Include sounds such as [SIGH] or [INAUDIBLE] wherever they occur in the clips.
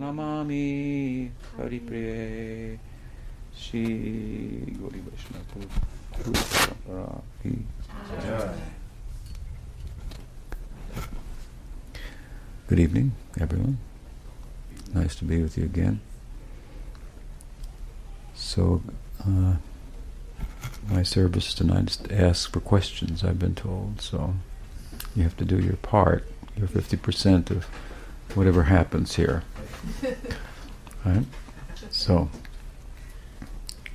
Pranamami Shri Gauri Vaishnava Good evening, everyone. Nice to be with you again. So, uh, my service tonight is to ask for questions, I've been told. So, you have to do your part, your 50% of whatever happens here. [LAUGHS] right? So,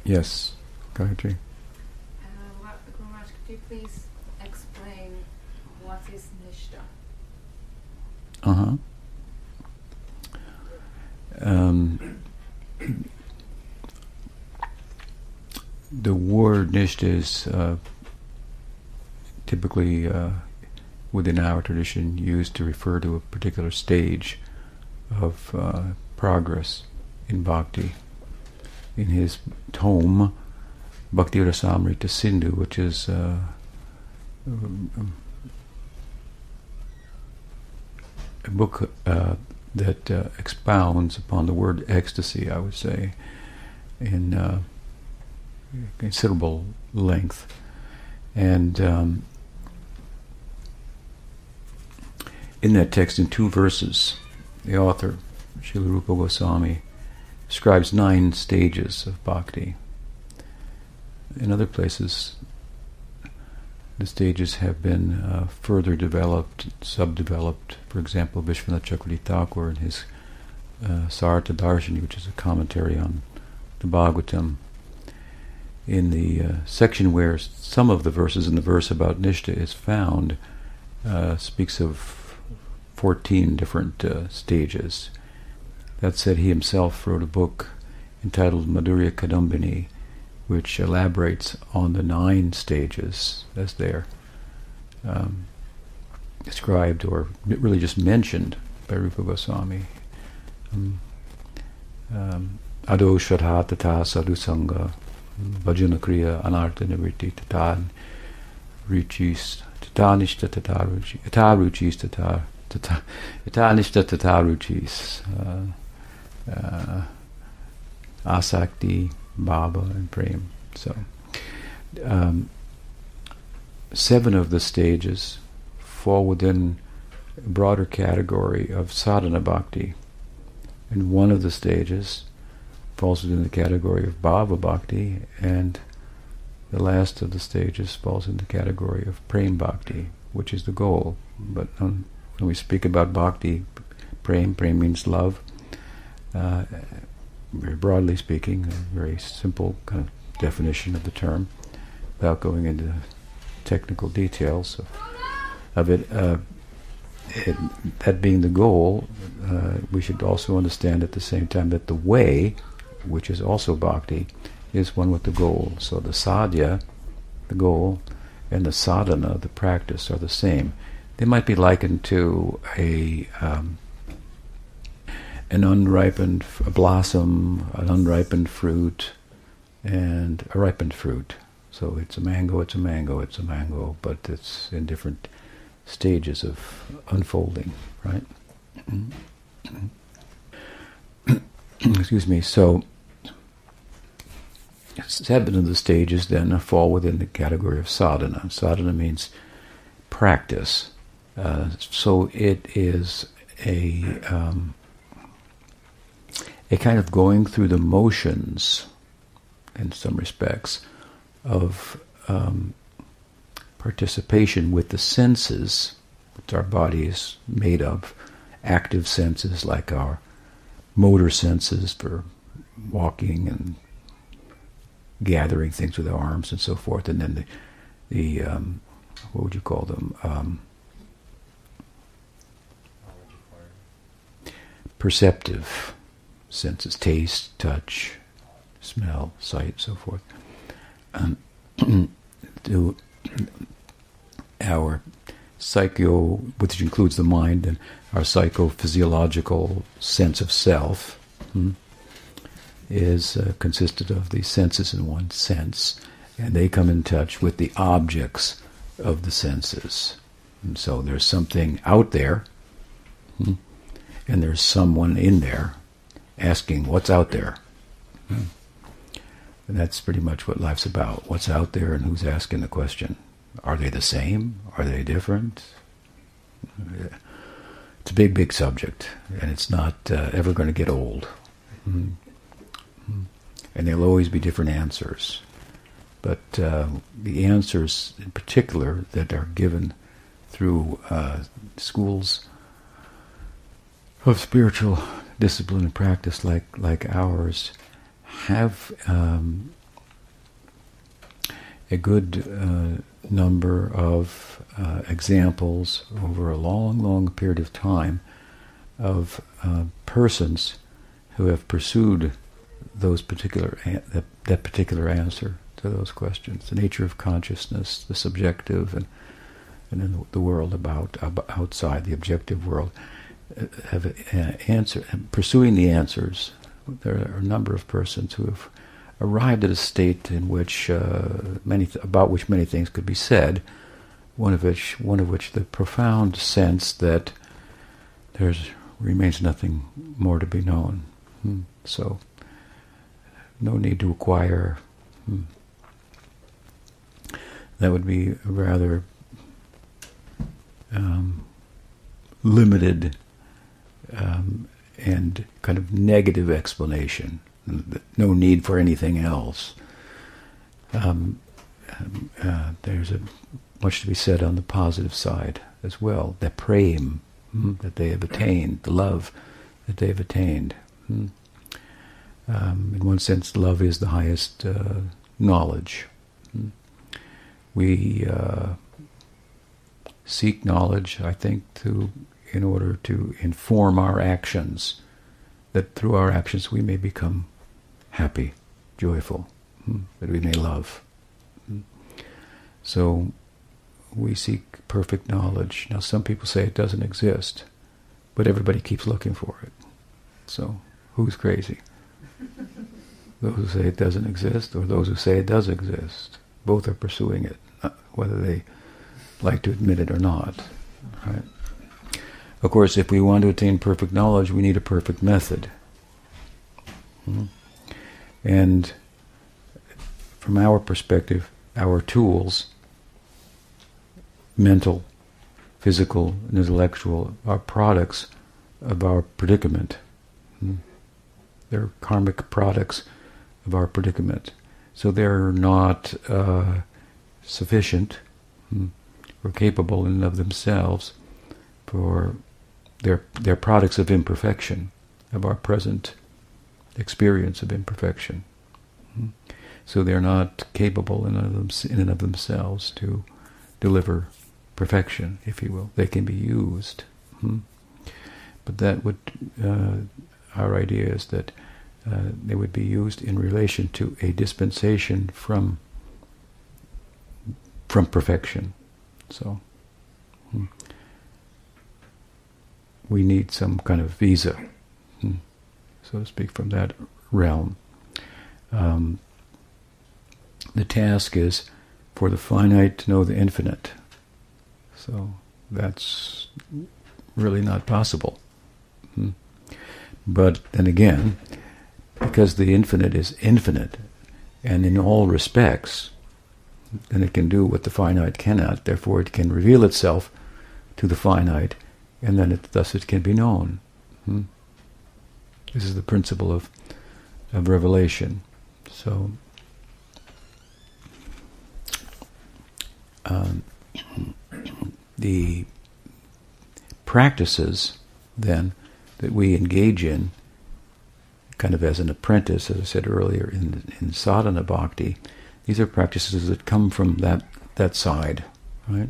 yes, Gayatri. Uh, Guraj, could you please explain what is Nistha? Uh huh. Um, the word Nistha is uh, typically uh, within our tradition used to refer to a particular stage of uh, progress in bhakti. In his tome, Bhakti Rasamrita Sindhu, which is uh, a book uh, that uh, expounds upon the word ecstasy, I would say, in uh, considerable length. And um, in that text, in two verses, the author, Srila Rupa Goswami, describes nine stages of bhakti. In other places, the stages have been uh, further developed, subdeveloped. For example, Vishwanath Chakravarti Thakur in his uh, Sarartha Darshini, which is a commentary on the Bhagavatam, in the uh, section where some of the verses in the verse about Nistha is found, uh, speaks of 14 different uh, stages. That said, he himself wrote a book entitled Madhurya Kadambini, which elaborates on the nine stages as they're um, described or really just mentioned by Rupa Goswami. Um, um, Ado Tata Sadhu Sangha Bhajana Kriya Anartha Nivritti Tata Ruchis Tata Nistha Tata Ruchis Tata Ruchis Tata Tata Tata Ruchis uh, uh, Asakti Bhava and Prem. So, um, seven of the stages fall within a broader category of sadhana bhakti, and one of the stages falls within the category of bhava bhakti, and the last of the stages falls in the category of prem bhakti, which is the goal. But when we speak about bhakti, prem, prem means love. Uh, very broadly speaking, a very simple kind of definition of the term, without going into technical details of, of it. Uh, it, that being the goal, uh, we should also understand at the same time that the way, which is also bhakti, is one with the goal. So the sadhya, the goal, and the sadhana, the practice, are the same. They might be likened to a um, an unripened blossom, an unripened fruit, and a ripened fruit. So it's a mango, it's a mango, it's a mango, but it's in different stages of unfolding, right? [CLEARS THROAT] Excuse me. So seven of the stages then fall within the category of sadhana. Sadhana means practice. Uh, so it is a um, a kind of going through the motions, in some respects, of um, participation with the senses, which our body is made of, active senses like our motor senses for walking and gathering things with our arms and so forth, and then the, the um, what would you call them? Perceptive senses taste, touch, smell, sight, so forth. Um, [CLEARS THROAT] to our psycho, which includes the mind, and our psychophysiological sense of self hmm, is uh, consisted of the senses in one sense, and they come in touch with the objects of the senses. And so there's something out there, hmm, and there's someone in there asking what's out there. Hmm. And that's pretty much what life's about. What's out there and who's asking the question. Are they the same? Are they different? It's a big, big subject, and it's not uh, ever going to get old. Mm-hmm. And there'll always be different answers. But uh, the answers, in particular, that are given through uh, schools of spiritual discipline and practice like, like ours, have um, a good uh, number of uh, examples over a long, long period of time of uh, persons who have pursued those particular that, that particular answer to those questions, the nature of consciousness, the subjective, and and then the world about, outside the objective world, have answer pursuing the answers. There are a number of persons who have arrived at a state in which uh, many th- about which many things could be said. One of which, one of which, the profound sense that there remains nothing more to be known. Hmm. So, no need to acquire. Hmm. That would be rather um, limited um, and kind of negative explanation no need for anything else. Um, um, uh, there's a, much to be said on the positive side as well. The prem mm, that they have attained, the love that they have attained. Mm. Um, in one sense, love is the highest uh, knowledge. Mm. We uh, seek knowledge, I think, to in order to inform our actions. That through our actions we may become happy, joyful, hmm, that we may love. Hmm. So we seek perfect knowledge. Now, some people say it doesn't exist, but everybody keeps looking for it. So, who's crazy? [LAUGHS] those who say it doesn't exist, or those who say it does exist. Both are pursuing it, uh, whether they like to admit it or not. Right? Of course, if we want to attain perfect knowledge, we need a perfect method. Hmm? And from our perspective, our tools, mental, physical, and intellectual, are products of our predicament. Hmm. They're karmic products of our predicament. So they're not uh, sufficient hmm, or capable in and of themselves for they're, they're products of imperfection of our present experience of imperfection. Hmm. So they're not capable in and of themselves to deliver perfection, if you will. They can be used. Hmm. But that would, uh, our idea is that uh, they would be used in relation to a dispensation from from perfection. So hmm. We need some kind of visa so to speak, from that realm. Um, the task is for the finite to know the infinite. So that's really not possible. Hmm. But then again, because the infinite is infinite, and in all respects, then it can do what the finite cannot. Therefore, it can reveal itself to the finite, and then it, thus it can be known. Hmm. This is the principle of, of revelation. So, um, the practices then that we engage in, kind of as an apprentice, as I said earlier, in, in sadhana bhakti, these are practices that come from that, that side, right?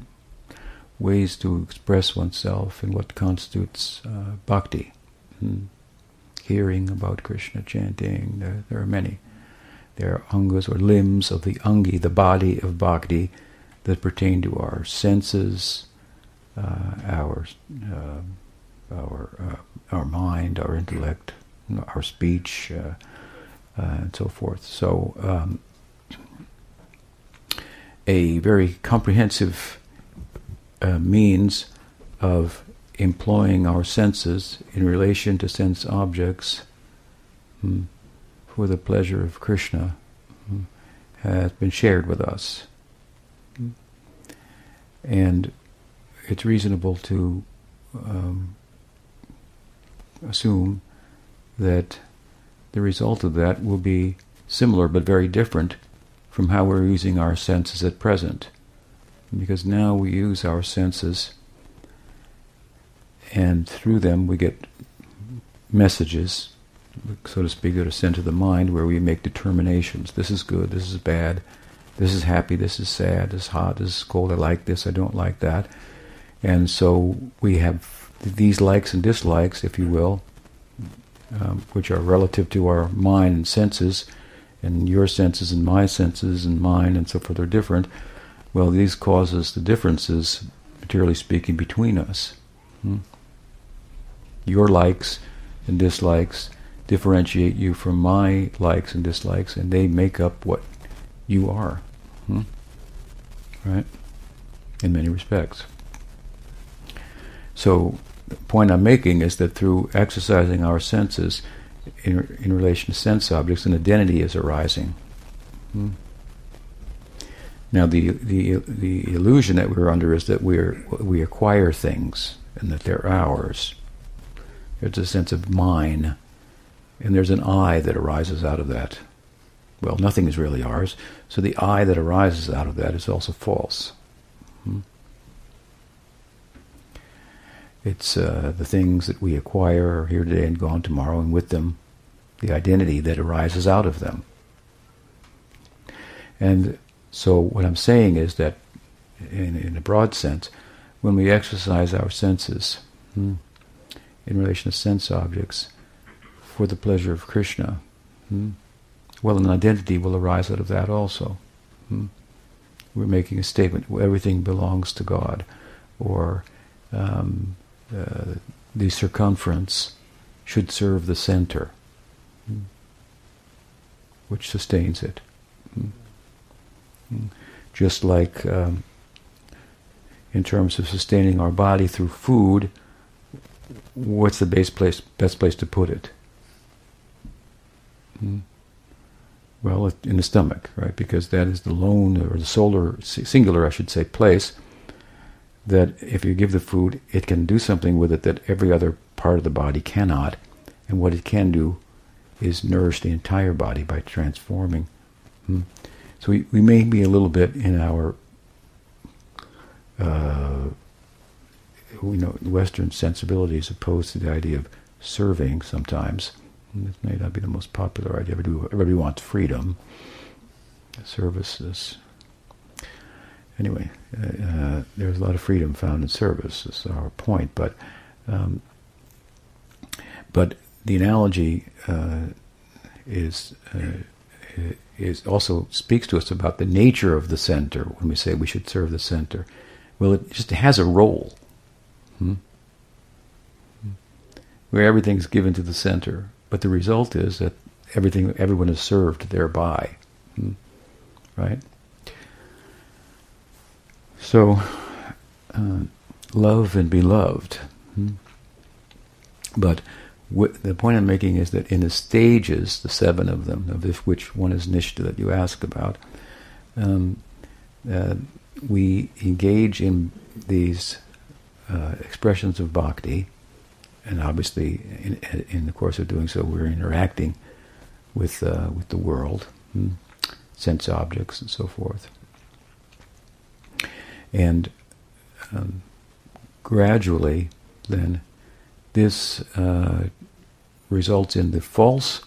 Ways to express oneself in what constitutes uh, bhakti. Hmm hearing about Krishna chanting. There, there are many. There are angas or limbs of the angi, the body of bhakti, that pertain to our senses, uh, our uh, our uh, our mind, our intellect, our speech, uh, uh, and so forth. So, um, a very comprehensive uh, means of employing our senses in relation to sense objects hmm, for the pleasure of Krishna hmm, has been shared with us. Hmm. And it's reasonable to um, assume that the result of that will be similar but very different from how we're using our senses at present. Because now we use our senses, and through them we get messages, so to speak, that are sent to the mind where we make determinations. This is good, this is bad, this is happy, this is sad, this is hot, this is cold, I like this, I don't like that. And so we have these likes and dislikes, if you will, um, which are relative to our mind and senses, and your senses and my senses and mine and so forth are different. Well, these causes the differences, materially speaking, between us. Hmm? Your likes and dislikes differentiate you from my likes and dislikes, and they make up what you are. Hmm? Right? In many respects. So, the point I'm making is that through exercising our senses in, in relation to sense objects, an identity is arising. Hmm? Now, the, the, the illusion that we're under is that we're, we acquire things and that they're ours. There's a sense of mine, and there's an I that arises out of that. Well, nothing is really ours, so the I that arises out of that is also false. Hmm? It's uh, the things that we acquire are here today and gone tomorrow, and with them, the identity that arises out of them. And so, what I'm saying is that, in, in a broad sense, when we exercise our senses hmm, in relation to sense objects for the pleasure of Krishna, hmm, well, an identity will arise out of that also. Hmm. We're making a statement: everything belongs to God, or um, uh, the circumference should serve the center, hmm, which sustains it. Hmm. Hmm. Just like um, in terms of sustaining our body through food, what's the best place, best place to put it? Well, in the stomach, right? Because that is the lone or the solar, singular, I should say, place that if you give the food, it can do something with it that every other part of the body cannot. And what it can do is nourish the entire body by transforming. Hmm. So we, we may be a little bit in our uh, you know Western sensibilities opposed to the idea of serving sometimes. And this may not be the most popular idea. Everybody wants freedom. Services anyway, uh, uh, there's a lot of freedom found in service. That's our point. But um, but the analogy uh, is uh, is also speaks to us about the nature of the center when we say we should serve the center. Well, it just has a role. Hmm? Where everything's given to the center, but the result is that everything, everyone is served thereby, hmm? right? So, uh, love and be loved. Hmm? But the point I'm making is that in the stages, the seven of them, of which one is Nistha that you ask about, um, uh, we engage in these uh, expressions of bhakti, and obviously, in, in, the course of doing so, we're interacting with uh, with the world, hmm? sense objects, and so forth. And um, gradually, then, this uh, results in the false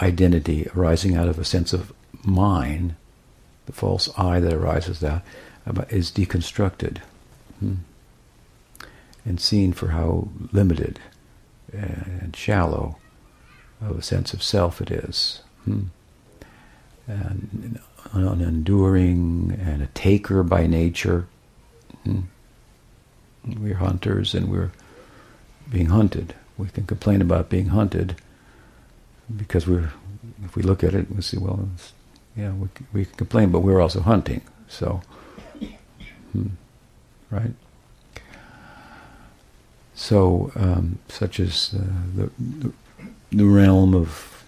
identity arising out of a sense of mine, the false I that arises out, is deconstructed hmm, and seen for how limited and shallow of a sense of self it is. Hmm. And an enduring and a taker by nature. Hmm. We're hunters and we're being hunted. We can complain about being hunted because we're, if we look at it, we see, well, yeah, we, we can complain, but we're also hunting. So, hmm, right? So, um, such as uh, the, the, the realm of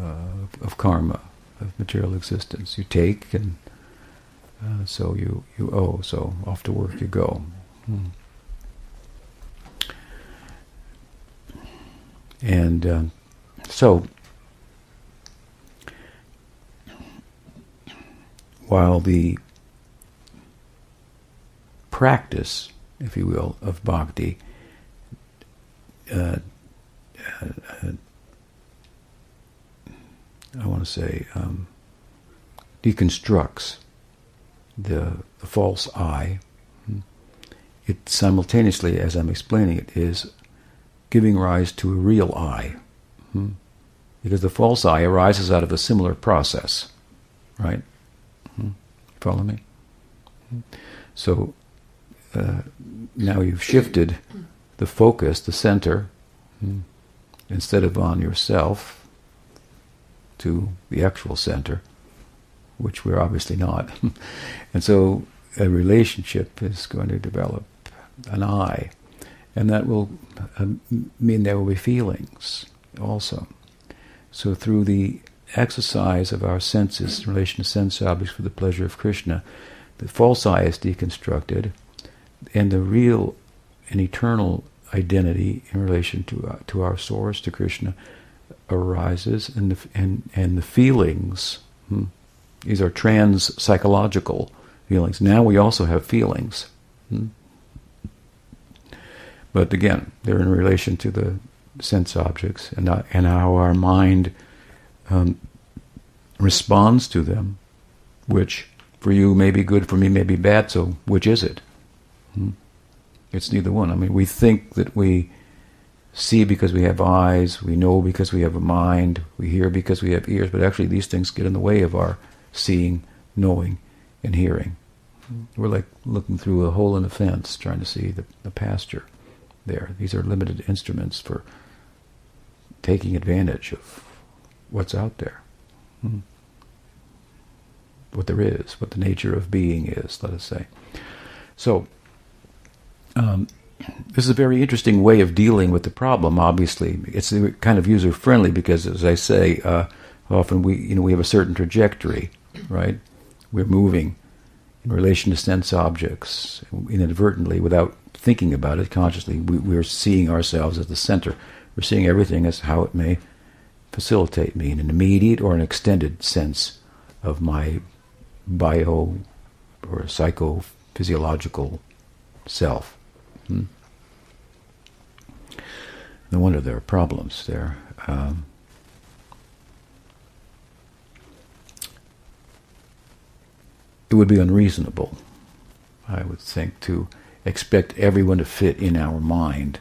uh, of karma, of material existence. You take, and uh, so you you owe. So off to work you go. Hmm. And uh, so, while the practice, if you will, of bhakti uh, uh, I want to say, um, deconstructs the, the false I. It simultaneously, as I'm explaining it, is giving rise to a real I. Hmm? Because the false I arises out of a similar process, right? Hmm? Follow me? Hmm? So uh, now you've shifted the focus, the center, instead of on yourself to the actual center, which we're obviously not. [LAUGHS] and so a relationship is going to develop an I, and that will uh, mean there will be feelings also. So through the exercise of our senses in relation to sense objects for the pleasure of Krishna, the false I is deconstructed, and the real and eternal identity in relation to uh, to our source, to Krishna, arises, and the, and and the feelings. Hmm, these are trans psychological feelings. Now we also have feelings, hmm? But again, they're in relation to the sense objects and uh, and how our mind um, responds to them, which for you may be good, for me may be bad. So which is it? Hmm? It's neither one. I mean, we think that we see because we have eyes, we know because we have a mind, we hear because we have ears, but actually these things get in the way of our seeing, knowing, and hearing. We're like looking through a hole in a fence trying to see the, the pasture there. These are limited instruments for taking advantage of what's out there. Hmm. What there is, what the nature of being is, let us say. So, um, this is a very interesting way of dealing with the problem. Obviously, it's kind of user friendly because, as I say, uh, often we you know we have a certain trajectory, right? We're moving in relation to sense objects inadvertently, without thinking about it consciously. We, we're seeing ourselves as the center. We're seeing everything as how it may facilitate me in an immediate or an extended sense of my bio or psychophysiological self. Hmm. No wonder there are problems there. Um, it would be unreasonable, I would think, to expect everyone to fit in our mind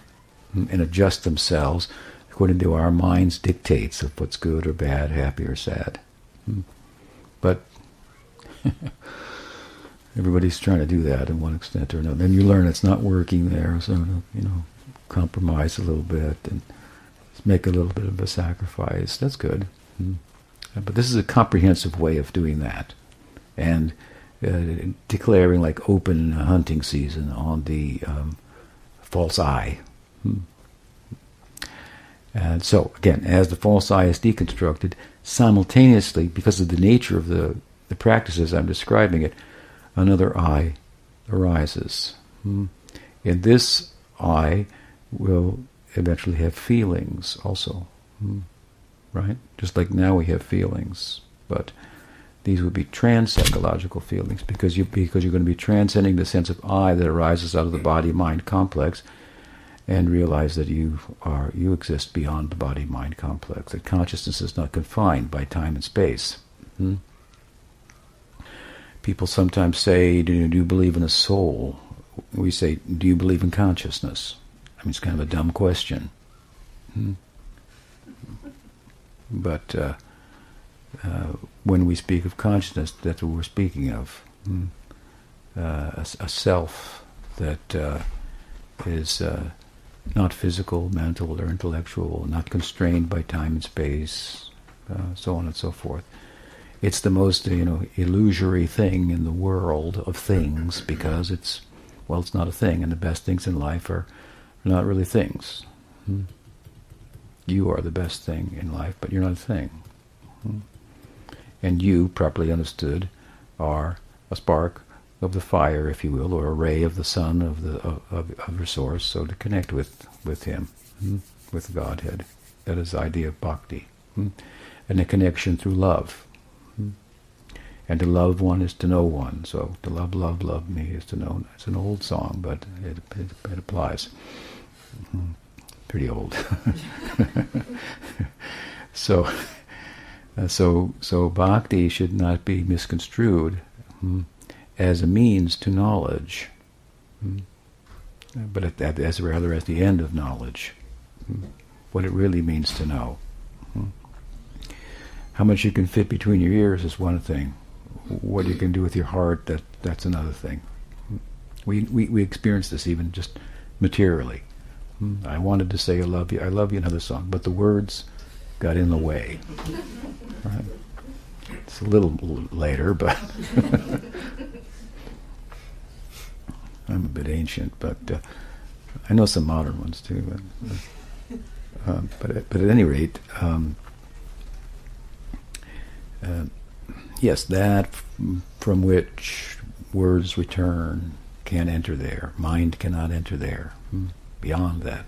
and adjust themselves according to our mind's dictates of what's good or bad, happy or sad. Hmm. But [LAUGHS] everybody's trying to do that in one extent or another. Then you learn it's not working there, so you know, compromise a little bit and make a little bit of a sacrifice. That's good. Hmm. But this is a comprehensive way of doing that, and uh, declaring like open hunting season on the um, false eye. Hmm. And so again, as the false eye is deconstructed, simultaneously, because of the nature of the the practices I'm describing it, another eye arises. Hmm? And this eye will eventually have feelings also. Hmm? Right? Just like now we have feelings, but these would be trans psychological feelings because you because you're going to be transcending the sense of I that arises out of the body mind complex and realize that you are you exist beyond the body mind complex, that consciousness is not confined by time and space. Hmm? people sometimes say, do, do you believe in a soul? We say, do you believe in consciousness? I mean, it's kind of a dumb question. Hmm? But uh, uh, when we speak of consciousness, that we're speaking of. Hmm? Uh, a, a, self that uh, is uh, not physical, mental, or intellectual, not constrained by time and space, uh, so on and so forth it's the most you know illusory thing in the world of things because it's well it's not a thing and the best things in life are not really things hmm? you are the best thing in life but you're not a thing Hmm? And you, properly understood, are a spark of the fire, if you will, or a ray of the sun of the of, of your source. So to connect with with Him, hmm? with Godhead, that is the idea of bhakti, hmm? and a connection through love. Hmm? And to love one is to know one. So to love, love, love me is to know. It's an old song, but it, it, it applies. Pretty old. [LAUGHS] so, [LAUGHS] uh, so, so bhakti should not be misconstrued mm, as a means to knowledge, mm, but at, as rather at the end of knowledge, mm, what it really means to know. How much you can fit between your ears is one thing what you can do with your heart, that that's another thing. We, we, we experience this even just materially. I wanted to say I love you, I love you, another song, but the words got in the way. Right? It's a little later, but [LAUGHS] I'm a bit ancient, but uh, I know some modern ones too. But, uh, but, but at any rate, um, uh, yes, that from which words return can't enter there. Mind cannot enter there. Hmm, beyond that.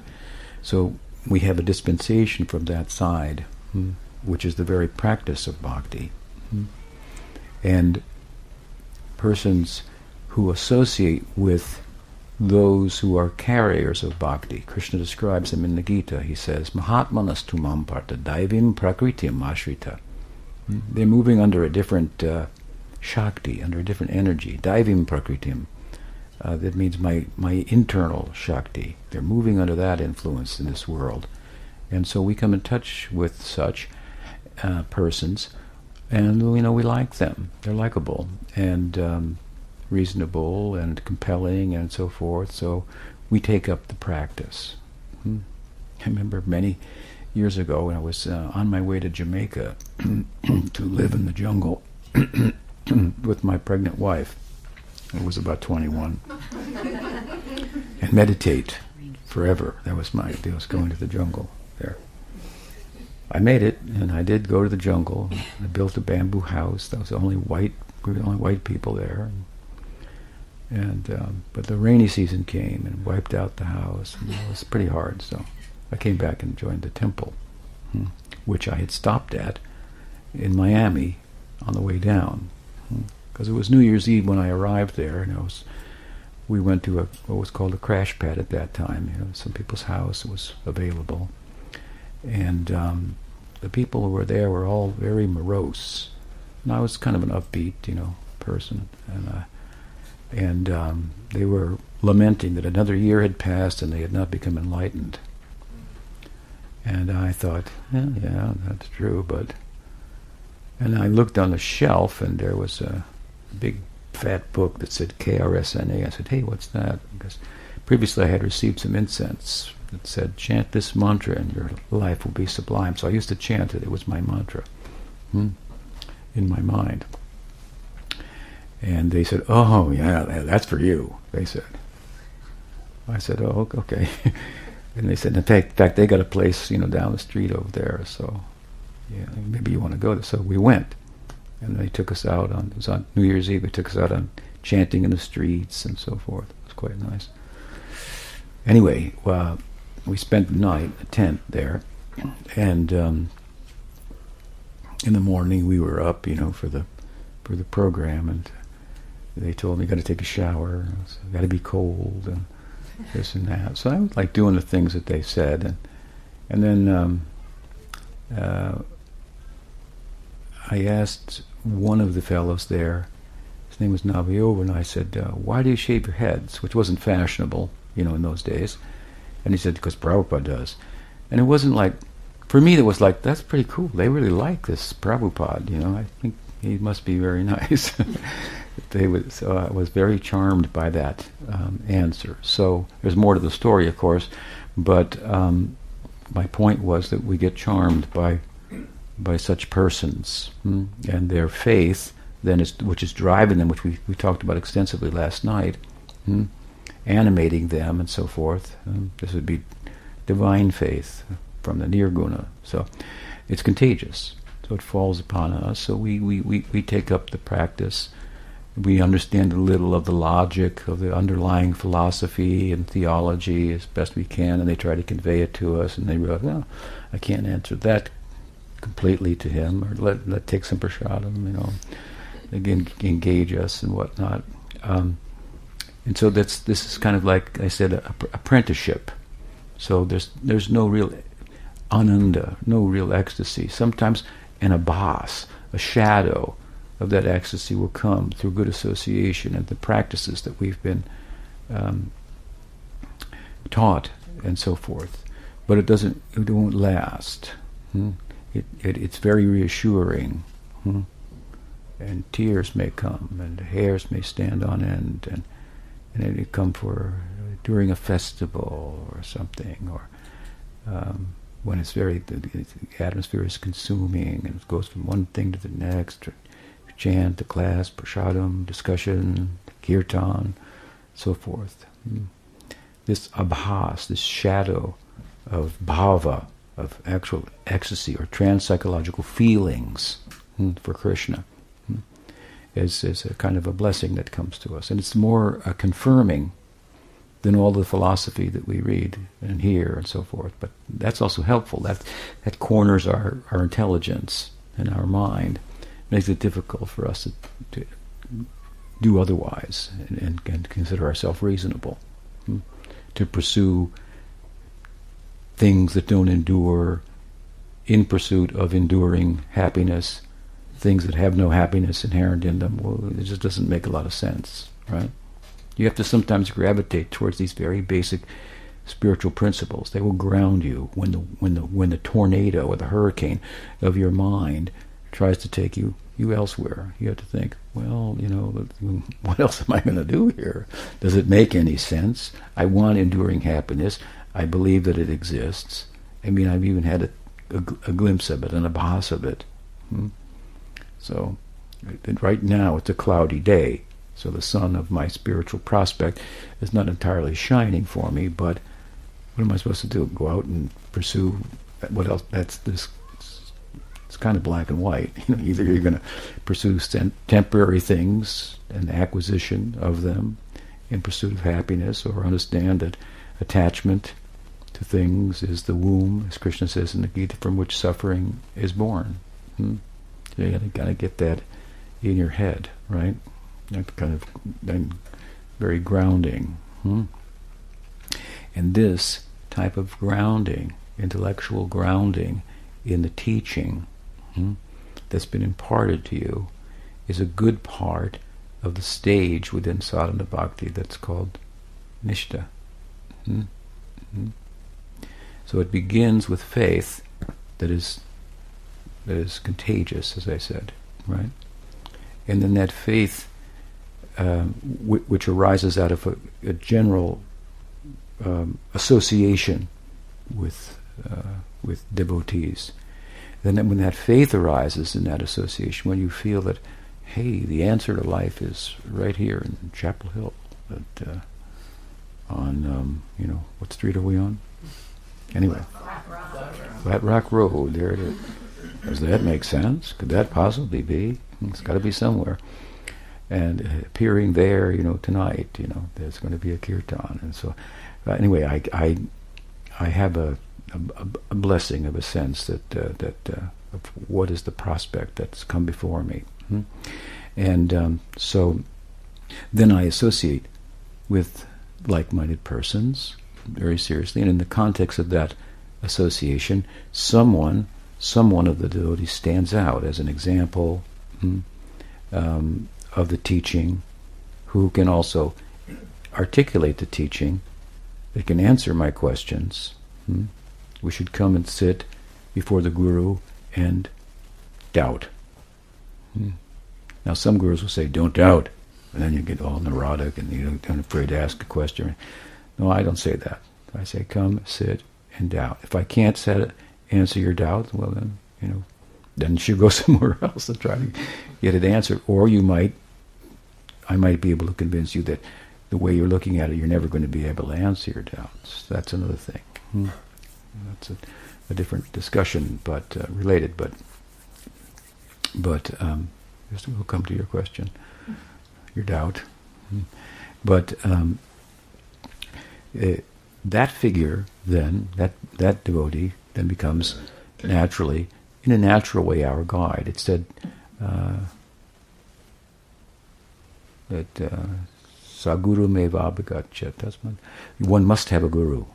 So we have a dispensation from that side, hmm, which is the very practice of bhakti. Hmm. And persons who associate with those who are carriers of bhakti. Krishna describes them in the Gita. He says, Mahatmanas tumam partha daivim prakritim ashrita. They're moving under a different uh, shakti, under a different energy. Daivim prakritim. Uh, that means my, my internal shakti. They're moving under that influence in this world. And so we come in touch with such uh, persons, and we know we like them. They're likable and um, reasonable and compelling and so forth. So we take up the practice. Hmm. I remember many years ago when I was uh, on my way to Jamaica [CLEARS THROAT] to live in the jungle [CLEARS THROAT] with my pregnant wife. I was about 21. and meditate forever. That was my idea, was going to the jungle there. I made it, and I did go to the jungle. I built a bamboo house. That was the only white, we were the only white people there. And, um, but the rainy season came and wiped out the house. And it was pretty hard. So I came back and joined the temple, hmm, which I had stopped at in Miami on the way down, because it was New Year's Eve when I arrived there, and was, we went to a what was called a crash pad at that time. You know, some people's house was available, and um, the people who were there were all very morose, and I was kind of an upbeat, you know, person, and uh, and um, they were lamenting that another year had passed and they had not become enlightened. And I thought, yeah, yeah, that's true, but. And I looked on the shelf, and there was a big fat book that said KRSNA. I said, hey, what's that? Because previously I had received some incense that said, chant this mantra and your life will be sublime. So I used to chant it. It was my mantra hmm, in my mind. And they said, oh, yeah, that's for you, they said. I said, oh, okay. [LAUGHS] And they said, in fact, in fact, they got a place, you know, down the street over there. So, yeah, maybe you want to go there. So we went, and they took us out on. It was on New Year's Eve. They took us out on chanting in the streets and so forth. It was quite nice. Anyway, well, we spent the night, in a tent there, and um, in the morning we were up, you know, for the for the program, and they told me got to take a shower. Got to be cold and this and that. So I was like doing the things that they said, and and then um, uh, I asked one of the fellows there. His name was Navayova, and I said, uh, "Why do you shave your heads?" Which wasn't fashionable, you know, in those days. And he said, "Because Prabhupada does." And it wasn't like, for me, it was like, "That's pretty cool. They really like this Prabhupada." You know, I think he must be very [LAUGHS] nice they was, so I was very charmed by that um, answer. So there's more to the story, of course, but um, my point was that we get charmed by by such persons hmm, and their faith, then is which is driving them, which we, we talked about extensively last night, hmm, animating them and so forth. Um, this would be divine faith from the nirguna. So it's contagious. So it falls upon us. So we, we, we, we take up the practice. We understand a little of the logic of the underlying philosophy and theology as best we can, and they try to convey it to us, and they realize, no, I can't answer that completely to him, or let let take some prasadam, you know, again engage us and whatnot. Um, and so that's this is kind of like I said, a, a apprenticeship. So there's there's no real ananda, no real ecstasy. Sometimes an abhas, a shadow of that ecstasy will come through good association and the practices that we've been um, taught and so forth. But it doesn't, it won't last. Hmm? It, it, it's very reassuring. Hmm? And tears may come, and hairs may stand on end, and and it come for during a festival or something, or um, when it's very the, the, atmosphere is consuming and it goes from one thing to the next chant, the class, prasadam, discussion, kirtan, so forth. Hmm. This abhas, this shadow of bhava, of actual ecstasy or trans-psychological feelings hmm, for Krishna, hmm, is, is a kind of a blessing that comes to us. And it's more uh, confirming than all the philosophy that we read and hear and so forth. But that's also helpful. That, that corners our, our intelligence and our mind makes it difficult for us to, to do otherwise and, and, and, consider ourselves reasonable, hmm? to pursue things that don't endure in pursuit of enduring happiness, things that have no happiness inherent in them. Well, it just doesn't make a lot of sense, right? You have to sometimes gravitate towards these very basic spiritual principles. They will ground you when the when the when the tornado or the hurricane of your mind tries to take you you elsewhere. You have to think, well, you know, [LAUGHS] what else am I going to do here? Does it make any sense? I want enduring happiness. I believe that it exists. I mean, I've even had a, a, a glimpse of it, an abhas of it. Hmm? So, right now it's a cloudy day, so the sun of my spiritual prospect is not entirely shining for me. But what am I supposed to do? Go out and pursue what else? That's this it's kind of black and white. [LAUGHS] You know, either you're going to pursue temporary things and acquisition of them in pursuit of happiness, or understand that attachment to things is the womb, as Krishna says in the Gita, from which suffering is born. Hmm? You got to get that in your head, right? That's kind of very grounding. Hmm? And this type of grounding, intellectual grounding in the teaching, hmm, that's been imparted to you is a good part of the stage within sadhana bhakti that's called nistha. Hmm? So it begins with faith that is that is contagious, as I said, right? And then that faith, um, w- which arises out of a, a general um, association with uh, with devotees, then when that faith arises in that association, when you feel that, hey, the answer to life is right here in Chapel Hill, that, uh, on, um, you know, what street are we on? Anyway, Flat Rock, Road, there it is. Does that make sense? Could that possibly be? It's got to be somewhere. And appearing there, you know, tonight, you know, there's going to be a kirtan. And so, uh, anyway, I, I, I have a a, a blessing of a sense that uh, that uh, of what is the prospect that's come before me, hmm? and um, so then I associate with like-minded persons very seriously, and in the context of that association, someone someone of the devotees stands out as an example hmm, um, of the teaching, who can also articulate the teaching, that can answer my questions. Hmm, we should come and sit before the guru and doubt. Hmm. Now, some gurus will say, "Don't doubt," and then you get all neurotic and you are not afraid to ask a question. No, I don't say that. I say, "Come, sit, and doubt." If I can't set, answer your doubt, well then, you know, then you go [LAUGHS] somewhere else and try to get it answered. Or you might, I might be able to convince you that the way you're looking at it, you're never going to be able to answer your doubts. That's another thing. Hmm. That's a, a different discussion, but uh, related. But but um, we'll come to your question, your doubt. But um, eh, that figure then, that, that devotee then becomes naturally, in a natural way, our guide. It said uh, that uh, saguru mevabhagachat. That's one. One must have a guru.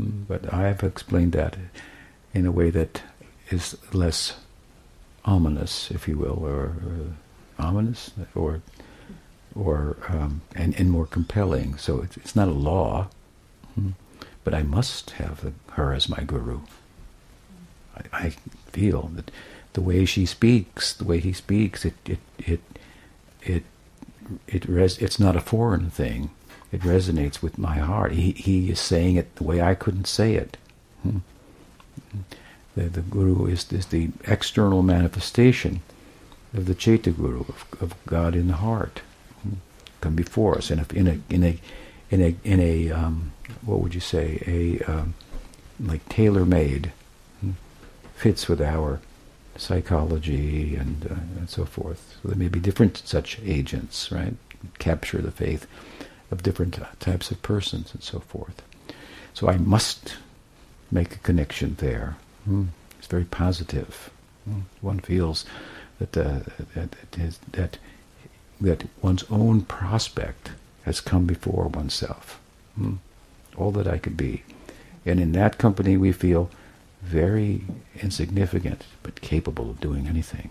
Mm, but I have explained that in a way that is less ominous, if you will, or, or ominous, or or um, and, and more compelling. So it's, it's not a law, hmm, but I must have her as my guru. I, I, feel that the way she speaks, the way he speaks, it it it it it res- it's not a foreign thing. It resonates with my heart. He he is saying it the way I couldn't say it. Hmm. The, the guru is, is the external manifestation of the Chaitya Guru, of, of God in the heart. Come before us in a in a in a in a, in a um, what would you say a um, like tailor made hmm, fits with our psychology and uh, and so forth. So there may be different such agents, right? Capture the faith of different types of persons and so forth. So I must make a connection there. Mm. It's very positive. Mm. One feels that, uh, that, that, that one's own prospect has come before oneself. Mm. All that I could be. And in that company we feel very insignificant, but capable of doing anything.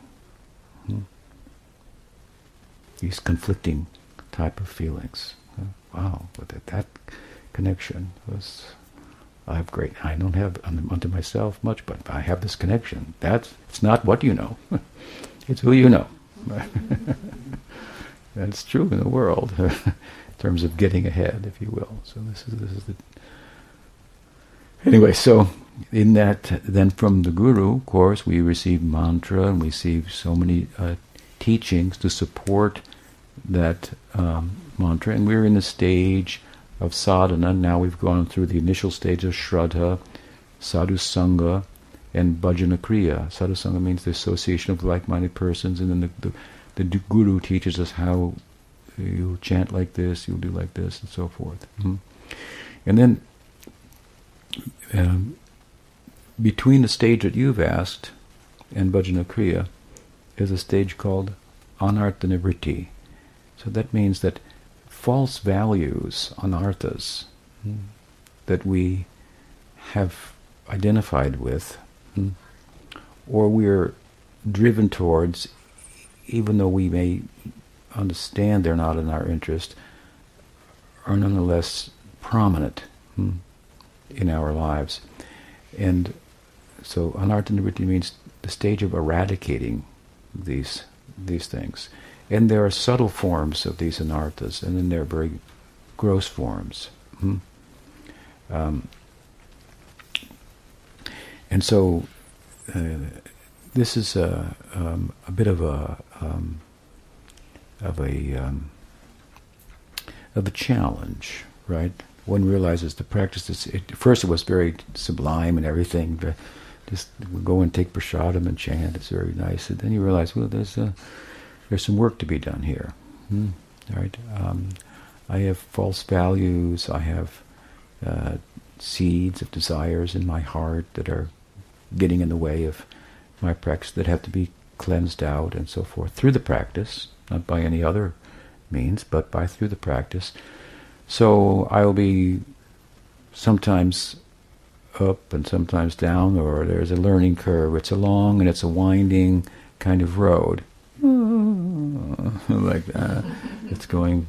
Hmm. These conflicting type of feelings. Wow, but that, that connection was I have great. I don't have unto myself much, but I have this connection. That's it's not what you know; [LAUGHS] it's who you know. [LAUGHS] That's true in the world, [LAUGHS] in terms of getting ahead, if you will. So this is this is the. Anyway, so in that, then from the guru, of course, we receive mantra and we receive so many uh, teachings to support that um, mantra, and we're in the stage of sadhana. Now we've gone through the initial stage of shraddha, sadhu sangha, and bhajana kriya. Sadhu sangha means the association of like-minded persons, and then the, the, the guru teaches us how you'll chant like this, you'll do like this, and so forth. Mm-hmm. And then um, between the stage that you've asked and bhajana kriya is a stage called anartha nivritti. So that means that false values, anarthas, mm. that we have identified with, mm, or we're driven towards, even though we may understand they're not in our interest, are nonetheless prominent mm, in our lives. And so anartha means the stage of eradicating these these things. And there are subtle forms of these anarthas, and then there are very gross forms. Hmm? Um, and so uh, this is a, um, a bit of a um, of a um, of a challenge, right? One realizes the practice is. It, first, it was very sublime and everything. But just go and take prasadam and chant. It's very nice. And then you realize, well, there's a there's some work to be done here. Hmm. Right? Um, I have false values. I have uh, seeds of desires in my heart that are getting in the way of my practice that have to be cleansed out and so forth through the practice, not by any other means, but by through the practice. So I will be sometimes up and sometimes down, or there's a learning curve. It's a long and it's a winding kind of road. [LAUGHS] like that. It's going,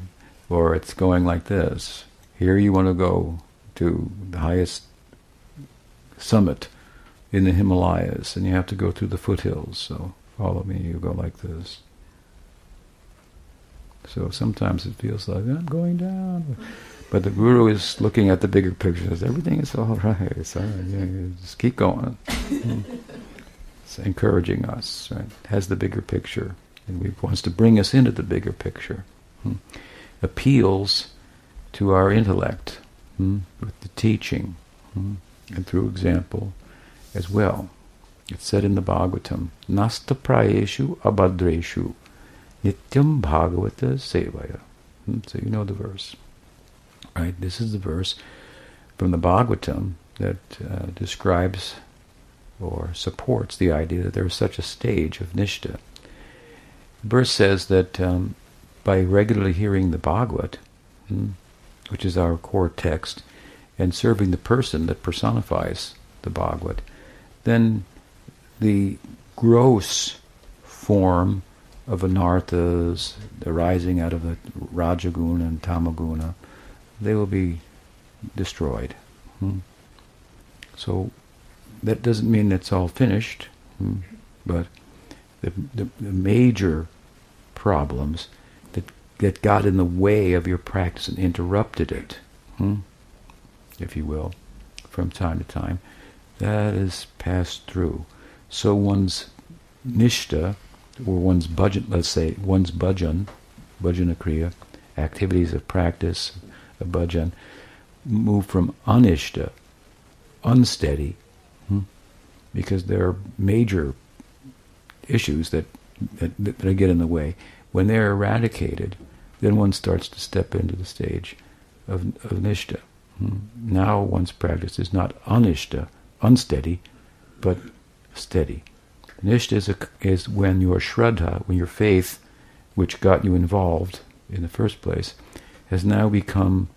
or it's going like this. Here you want to go to the highest summit in the Himalayas, and you have to go through the foothills. So follow me. You go like this. So sometimes it feels like I'm going down, but the guru is looking at the bigger picture. Says everything is all [LAUGHS] right. It's all right. Yeah, just keep going. it's encouraging us. Right? Has the bigger picture and wants to bring us into the bigger picture. Hmm. Appeals to our intellect hmm, with the teaching hmm, and through example as well. It's said in the Bhagavatam, Nasta prayeshu abhadreshu nityam bhagavata sevaya. Hmm, so you know the verse. Right? This is the verse from the Bhagavatam that uh, describes or supports the idea that there is such a stage of nistha. The verse says that um, by regularly hearing the Bhagavat, hmm, which is our core text, and serving the person that personifies the Bhagavat, then the gross form of anarthas arising out of the rajaguna and tamaguna, they will be destroyed. Hmm. So that doesn't mean it's all finished, hmm. but the, the, the, major problems that, that got in the way of your practice and interrupted it, hmm, if you will, from time to time, that is passed through. So one's nistha, or one's bhajan, let's say one's bhajan, bhajana kriya, activities of practice, of bhajan, move from anistha, unsteady, hmm, because there are major issues that, that, that get in the way. When they're eradicated, then one starts to step into the stage of, of nistha. Hmm. Now one's practice is not anistha, unsteady, but steady. Nistha is, a, is when your shraddha, when your faith, which got you involved in the first place, has now become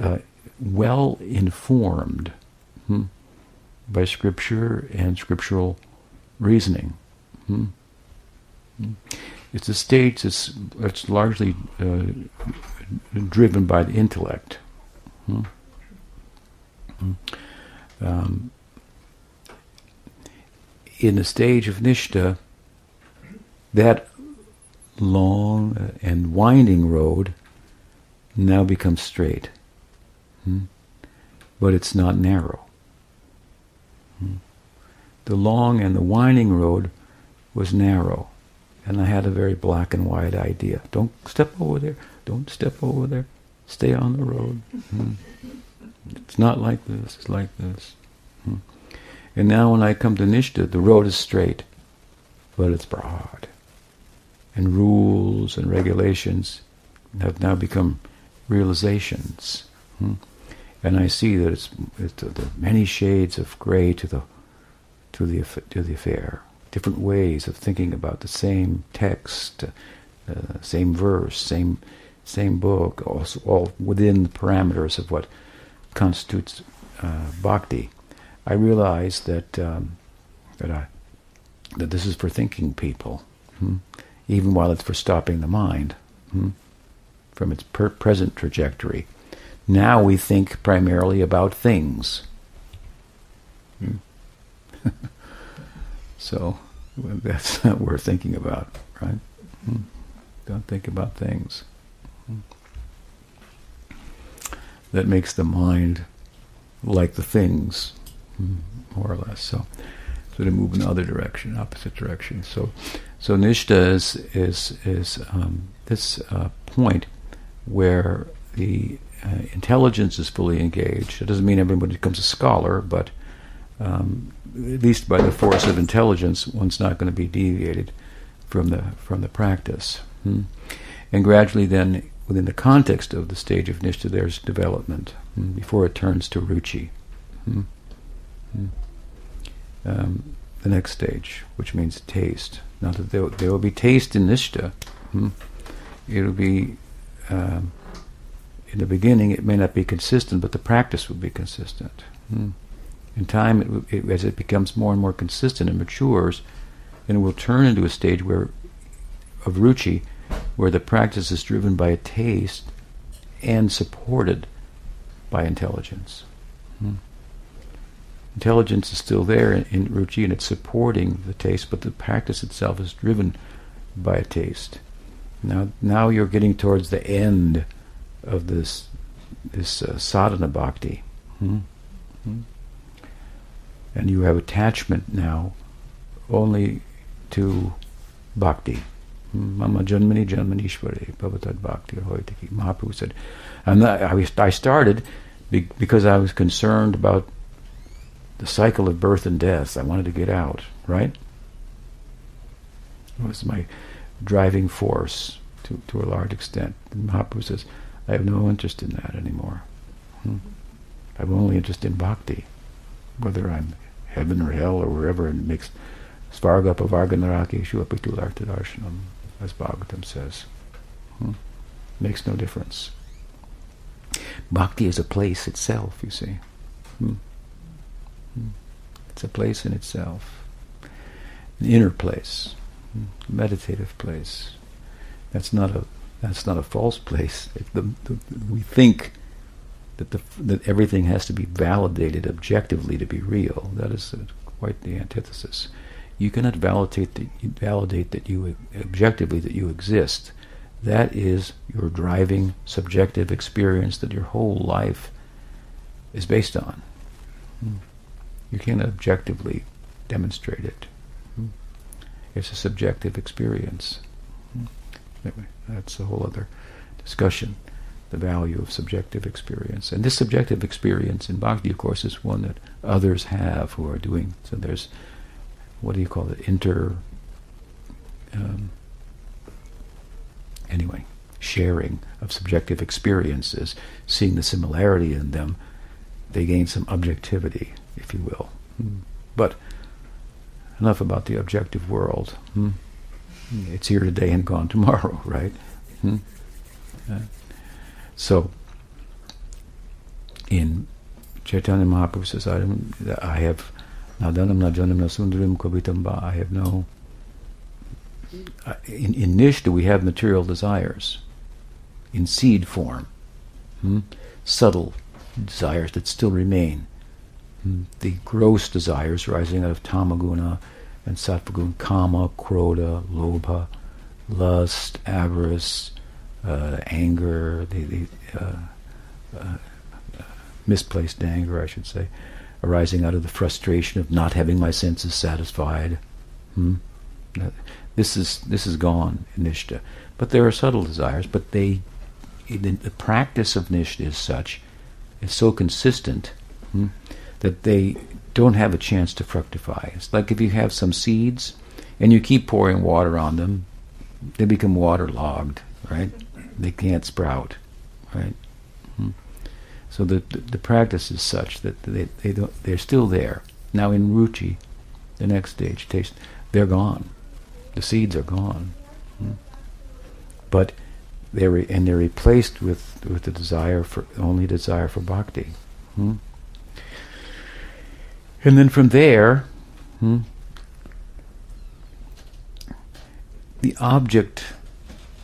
uh, well informed hmm, by scripture and scriptural reasoning. Hmm. It's a stage that's, that's largely uh, driven by the intellect. Hmm. hmm. Um, in the stage of nistha, that long and winding road now becomes straight. Hmm? But it's not narrow. Hmm? The long and the winding road was narrow. And I had a very black and white idea. Don't step over there. Don't step over there. Stay on the road. Hmm? It's not like this. It's like this. And now when I come to Nistha, the road is straight, but it's broad. And rules and regulations have now become realizations. Hmm? And I see that it's, it's the many shades of gray to the to the to the affair, different ways of thinking about the same text, uh, same verse, same same book, also all within the parameters of what constitutes uh, bhakti. I realized that um, that I that this is for thinking people, hmm? even while it's for stopping the mind hmm? from its per- present trajectory. Now we think primarily about things. Hmm? [LAUGHS] so that's [LAUGHS] what we're thinking about, right? Hmm. Don't think about things. Hmm. That makes the mind like the things more or less. So, so to move in the other direction, opposite direction. So, so nistha is is is um, this uh, point where the uh, intelligence is fully engaged. It doesn't mean everybody becomes a scholar, but um, at least by the force of intelligence, one's not going to be deviated from the from the practice. Hmm? And gradually, then, within the context of the stage of nistha, there's development hmm? before it turns to ruchi. Hmm? Hmm. Um, the next stage, which means taste. Now that there, there will be taste in nistha. Hmm? It'll be um, in the beginning. It may not be consistent, but the practice will be consistent. Hmm? In time, it, it, as it becomes more and more consistent and matures, then it will turn into a stage where of ruchi, where the practice is driven by a taste and supported by intelligence. Intelligence is still there in, in ruchi and it's supporting the taste, but the practice itself is driven by a taste. Now, now you're getting towards the end of this this uh, sadhana bhakti, hmm? Hmm? and you have attachment now only to bhakti. Mama janmani janmanishwari bhavatad bhakti hoitaki. Mahaprabhu said, and I, I started because I was concerned about the cycle of birth and death. I wanted to get out, right? It was my driving force to, to a large extent. And Mahaprabhu says, I have no interest in that anymore. Hmm? I'm only interested in bhakti, whether I'm heaven or hell or wherever, and makes svarga pavarga narakeshu apitularta darshanam, as Bhagavatam says. Hmm? Makes no difference. Bhakti is a place itself, you see. Hmm. It's a place in itself. An inner place. Hmm. Meditative place. That's not a that's not a false place. [LAUGHS] The, the, we think that the, that everything has to be validated objectively to be real. That is uh, quite the antithesis. You cannot validate that you validate that you objectively that you exist. That is your driving subjective experience that your whole life is based on. Hmm. You can't objectively demonstrate it. It's a subjective experience. That's a whole other discussion, the value of subjective experience. And this subjective experience in bhakti, of course, is one that others have who are doing. So there's, what do you call it, inter. Um, anyway, sharing of subjective experiences, seeing the similarity in them, they gain some objectivity, if you will. Hmm. But enough about the objective world. Hmm? It's here today and gone tomorrow, [LAUGHS] right? Hmm? Uh, so, in Chaitanya Mahaprabhu says, I, have nadanam najanam nasundarim kobitamba, I have no in, in Nistha we have material desires in seed form, subtle desires that still remain. The gross desires rising out of tamaguna and sattvaguna, kama, krodha, lobha, lust, avarice, uh, anger, the, the uh, uh, misplaced anger, I should say, arising out of the frustration of not having my senses satisfied. Hmm? This is this is gone in Nistha. But there are subtle desires, but they the, the practice of Nistha is such, is so consistent hmm, that they don't have a chance to fructify. It's like if you have some seeds and you keep pouring water on them, they become waterlogged, right? They can't sprout, right? Hmm. So the, the, the practice is such that they they don't they're still there. Now in ruchi, the next stage taste, they're gone. The seeds are gone. Hmm? But they're re- and they're replaced with, with the desire for only desire for bhakti. Hmm? And then from there, hmm, the object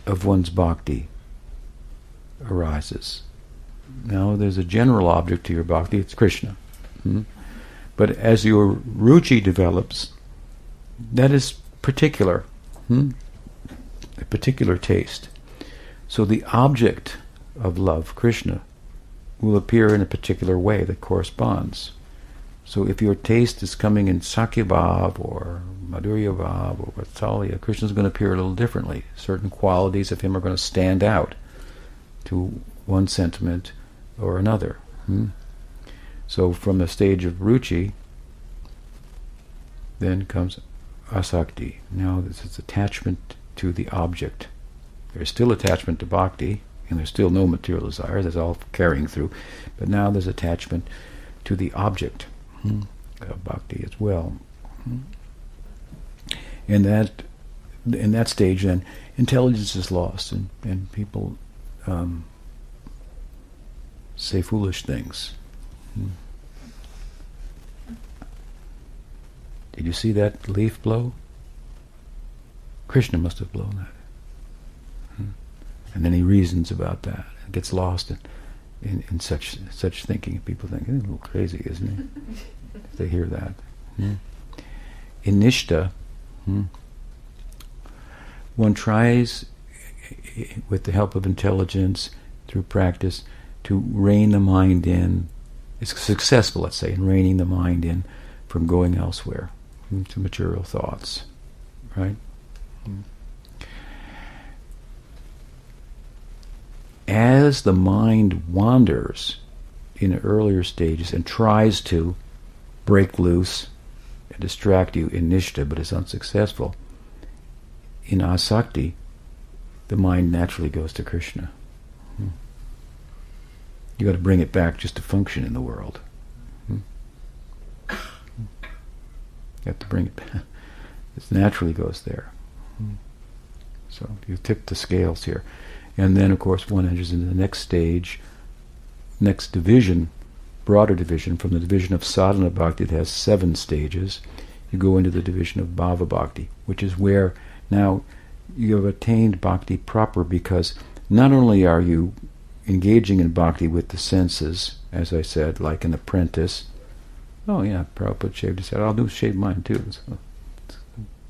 of one's bhakti arises. Now, there's a general object to your bhakti, it's Krishna. Hmm? But as your ruchi develops, that is particular, hmm? a particular taste. So the object of love, Krishna, will appear in a particular way that corresponds. So if your taste is coming in Sakhya Bhav or Madhurya Bhav or Vatsalya, Krishna is going to appear a little differently. Certain qualities of him are going to stand out to one sentiment or another. Hmm? So from the stage of Ruchi, then comes asakti. Now this is attachment to the object. There's still attachment to bhakti, and there's still no material desire. That's all carrying through. But now there's attachment to the object of bhakti as well. Hmm. And that, in that stage, then intelligence is lost, and, and people um, say foolish things. Hmm. Did you see that leaf blow? Krishna must have blown that. And then he reasons about that and gets lost in, in, in such such thinking. People think, he's a little crazy, isn't he? [LAUGHS] if they hear that. Hmm. In Nistha, hmm, one tries, with the help of intelligence, through practice, to rein the mind in. It's successful, let's say, in reining the mind in from going elsewhere to material thoughts, right? As the mind wanders in earlier stages and tries to break loose and distract you in nistha, but is unsuccessful. In asakti, the mind naturally goes to Krishna. Hmm. You got to bring it back just to function in the world. Hmm. You have to bring it back. [LAUGHS] It naturally goes there. Hmm. So you tip the scales here. And then, of course, one enters into the next stage, next division, broader division, from the division of sadhana bhakti that has seven stages. You go into the division of bhava bhakti, which is where now you have attained bhakti proper because not only are you engaging in bhakti with the senses, as I said, like an apprentice. Oh yeah, Prabhupada shaved his head. I'll do shave mine too.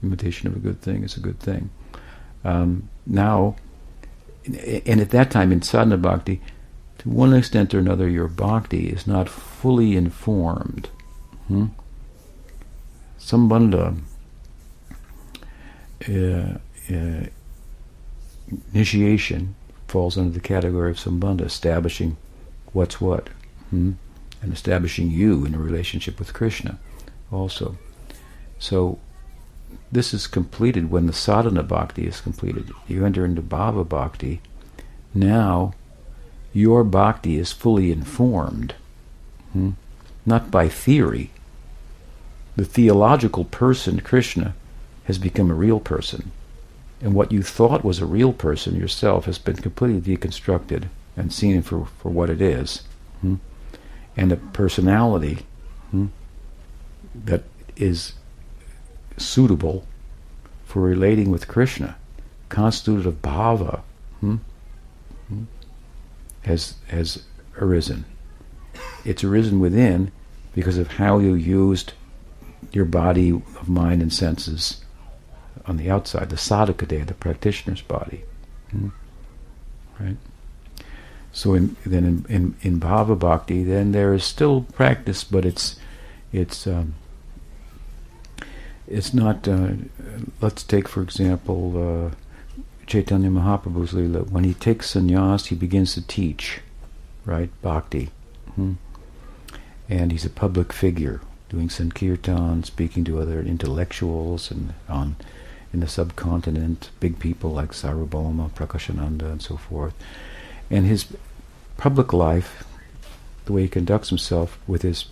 Imitation of a good thing is a good thing. Um, now, and at that time in sadhana bhakti, to one extent or another, your bhakti is not fully informed. Hmm? Sambandha uh, uh, initiation falls under the category of sambandha, establishing what's what, hmm? and establishing you in a relationship with Krishna also. So this is completed when the sadhana bhakti is completed. You enter into bhava bhakti. Now your bhakti is fully informed, hmm? not by theory. The theological person, Krishna, has become a real person and what you thought was a real person yourself has been completely deconstructed and seen for, for what it is. Hmm? And a personality hmm, that is suitable for relating with Krishna, constituted of bhava, hmm, hmm, has, has arisen. It's arisen within because of how you used your body of mind and senses on the outside, the sadhaka deha, the practitioner's body. Hmm? Right? So in, then in, in, in bhava bhakti, then there is still practice, but it's it's um, it's not. Uh, let's take for example uh, Chaitanya Mahaprabhu's lila. When he takes sannyas, he begins to teach, right? Bhakti, hmm? and he's a public figure doing sankirtan, speaking to other intellectuals, and on in the subcontinent, big people like Sarvabhauma, Prakashananda, and so forth. And his public life, the way he conducts himself with his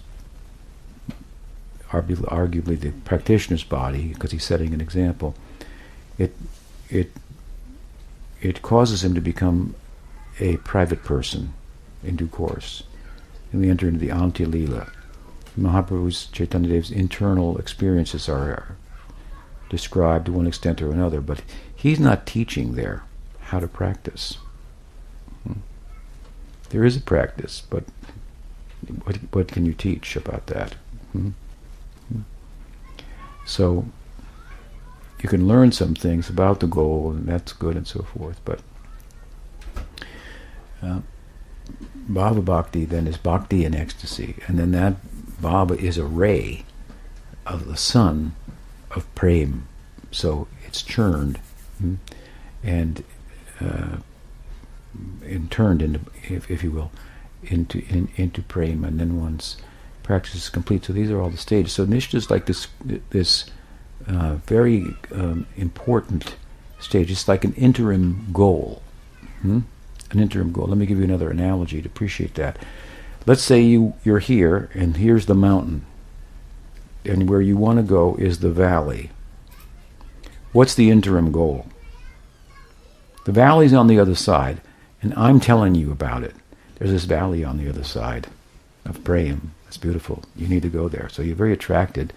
arguably the practitioner's body, because he's setting an example, it it it causes him to become a private person in due course. And we enter into the Antya Lila. Mahaprabhu's Chaitanya Dev's internal experiences are described to one extent or another, but he's not teaching there how to practice. Hmm. There is a practice, but what, what can you teach about that? Hmm. So you can learn some things about the goal, and that's good and so forth, but uh, Bhava Bhakti then is Bhakti in ecstasy, and then that Bhava is a ray of the sun of prem. So it's churned hmm, and uh, and turned into, if, if you will, into in, into prem, and then once practice is complete. So these are all the stages. So nistha is like this this uh, very um, important stage. It's like an interim goal. Hmm? An interim goal. Let me give you another analogy to appreciate that. Let's say you you're here, and here's the mountain, and where you want to go is the valley. What's the interim goal? The valley's on the other side, and I'm telling you about it. There's this valley on the other side of Prem. It's beautiful. You need to go there. So you're very attracted,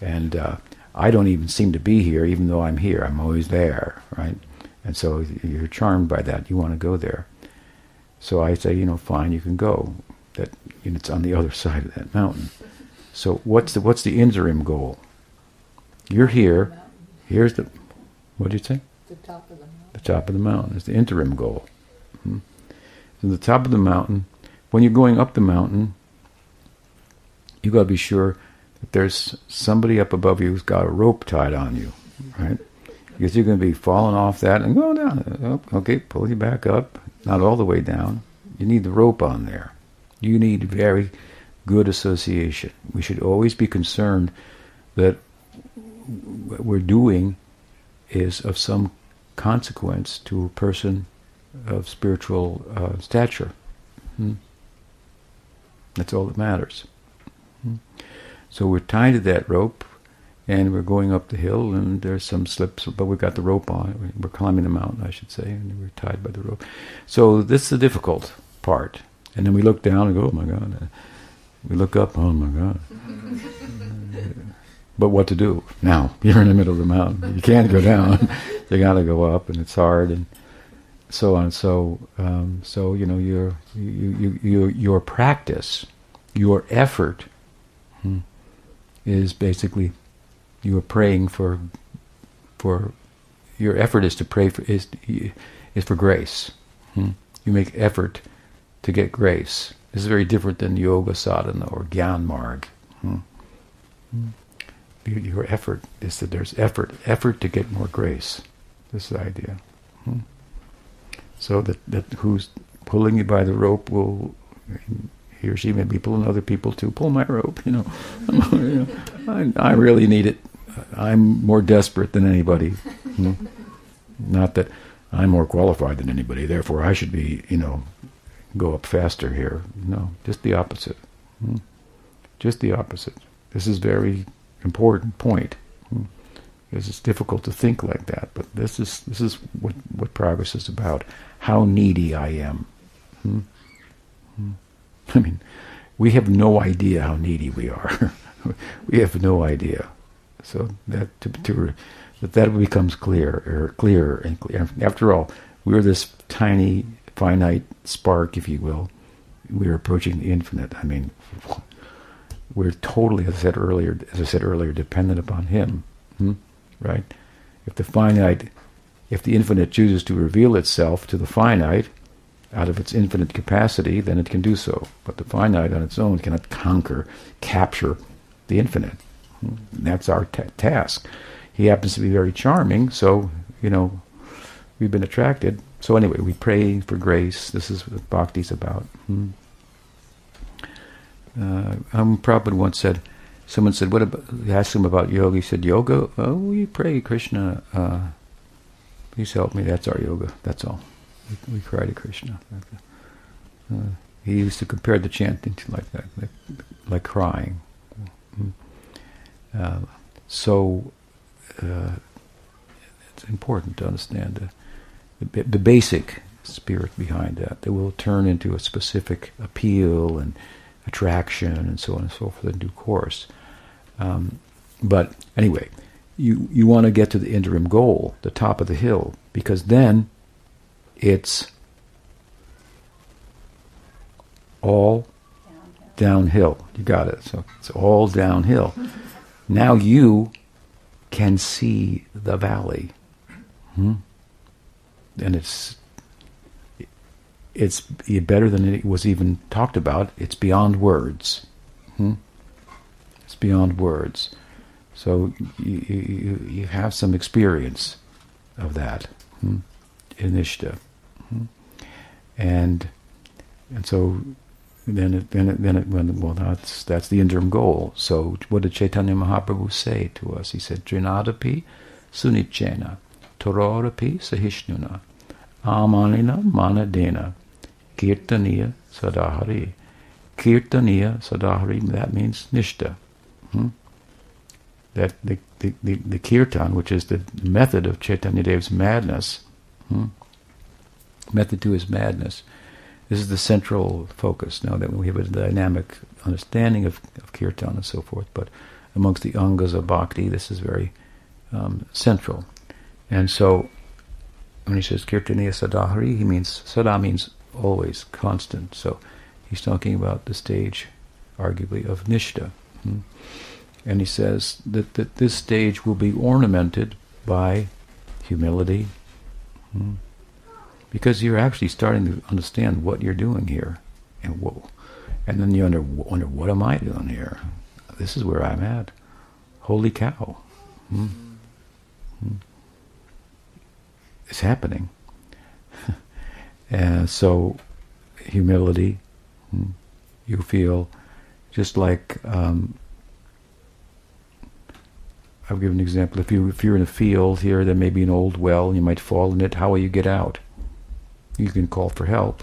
and uh, I don't even seem to be here, even though I'm here. I'm always there, right? And so you're charmed by that. You want to go there. So I say, you know, fine, you can go. That you it's on the [LAUGHS] other side of that mountain. So what's the what's the interim goal? You're here. Here's the, what did you say? The top of the mountain. The top of the mountain is the interim goal. Hmm. So the top of the mountain, when you're going up the mountain, you got to be sure that there's somebody up above you who's got a rope tied on you, right? Because you're going to be falling off that and going down. Okay, pull you back up, not all the way down. You need the rope on there. You need very good association. We should always be concerned that what we're doing is of some consequence to a person of spiritual uh, stature. Hmm? That's all that matters. So we're tied to that rope, and we're going up the hill, and there's some slips, but we've got the rope on. We're climbing the mountain, I should say, and we're tied by the rope. So this is the difficult part. And then we look down and go, oh my God. We look up, oh my God. [LAUGHS] but what to do now? [LAUGHS] You're in the middle of the mountain. You can't go down. [LAUGHS] you got to go up, and it's hard, and so on. So, um, so you know, your you, you, your your practice, your effort, is basically you are praying for for your effort is to pray for is is for grace. Hmm? You make effort to get grace. This is very different than yoga sadhana or gyan marg. Hmm? Hmm. Your effort is that there's effort, effort to get more grace. This is the idea. Hmm? So that, that who's pulling you by the rope will he or she may be pulling other people to pull my rope. You know, [LAUGHS] you know I, I, really need it. I'm more desperate than anybody. Hmm? Not that I'm more qualified than anybody. Therefore, I should be, you know, go up faster here. No, just the opposite. Hmm? Just the opposite. This is very important point. Hmm? Because it's difficult to think like that, but this is this is what what progress is about. How needy I am. Hmm? [LAUGHS] I mean, we have no idea how needy we are. [LAUGHS] we have no idea. So that to, to that that becomes clear or clearer and clear. After all, we're this tiny finite spark, if you will. We're approaching the infinite. I mean, [LAUGHS] we're totally, as I said earlier, as I said earlier, dependent upon Him, hmm? right? If the finite, if the infinite chooses to reveal itself to the finite out of its infinite capacity, then it can do so. But the finite on its own cannot conquer, capture the infinite. Hmm? That's our task. He happens to be very charming, so you know we've been attracted. So anyway, we pray for grace. This is what bhakti's about. Hmm. Uh, um, Prabhupada once said, someone said, "What about?" Asked him about yoga. He said, "Yoga? Oh, we pray Krishna. Uh, please help me. That's our yoga. That's all. We, we cry to Krishna." Uh, he used to compare the chanting to like that, like, like crying. Hmm. Uh, so uh, it's important to understand the, the basic spirit behind that that will turn into a specific appeal and attraction and so on and so forth in due course. Um, but anyway, you you want to get to the interim goal, the top of the hill, because then it's all downhill. You got it. So it's all downhill. now you can see the valley. Hmm? and it's it's better than it was even talked about. It's beyond words. Hmm? It's beyond words. So you, you, you, have some experience of that hmm? Hmm? and and so then it, then it, then it, well that's that's the interim goal. So what did Chaitanya Mahaprabhu say to us? He said, "Trinadapi sunichena." Tarorapi Sahishnuna Amanina Manadena Kirtaniya Sadahari. Kirtaniya Sadahari, that means Nistha. Hmm? That the, the, the, the, kirtan, which is the method of Chaitanya Dev's madness, hmm? Method to his madness, this is the central focus. Now that we have a dynamic understanding of, of kirtan and so forth, but amongst the angas of bhakti, this is very um, central. And so when he says Kirtaniya Sadahari, he means Sada means always, constant. So he's talking about the stage, arguably, of Nistha. Hmm? And he says that, that this stage will be ornamented by humility. Hmm? Because you're actually starting to understand what you're doing here. And whoa. And then you wonder, what am I doing here? This is where I'm at. Holy cow. Hmm? hmm is happening. [LAUGHS] and so, humility, hmm, you feel Just like um, I'll give an example. If you if you're in a field here, there may be an old well, and you might fall in it. How will you get out? You can call for help,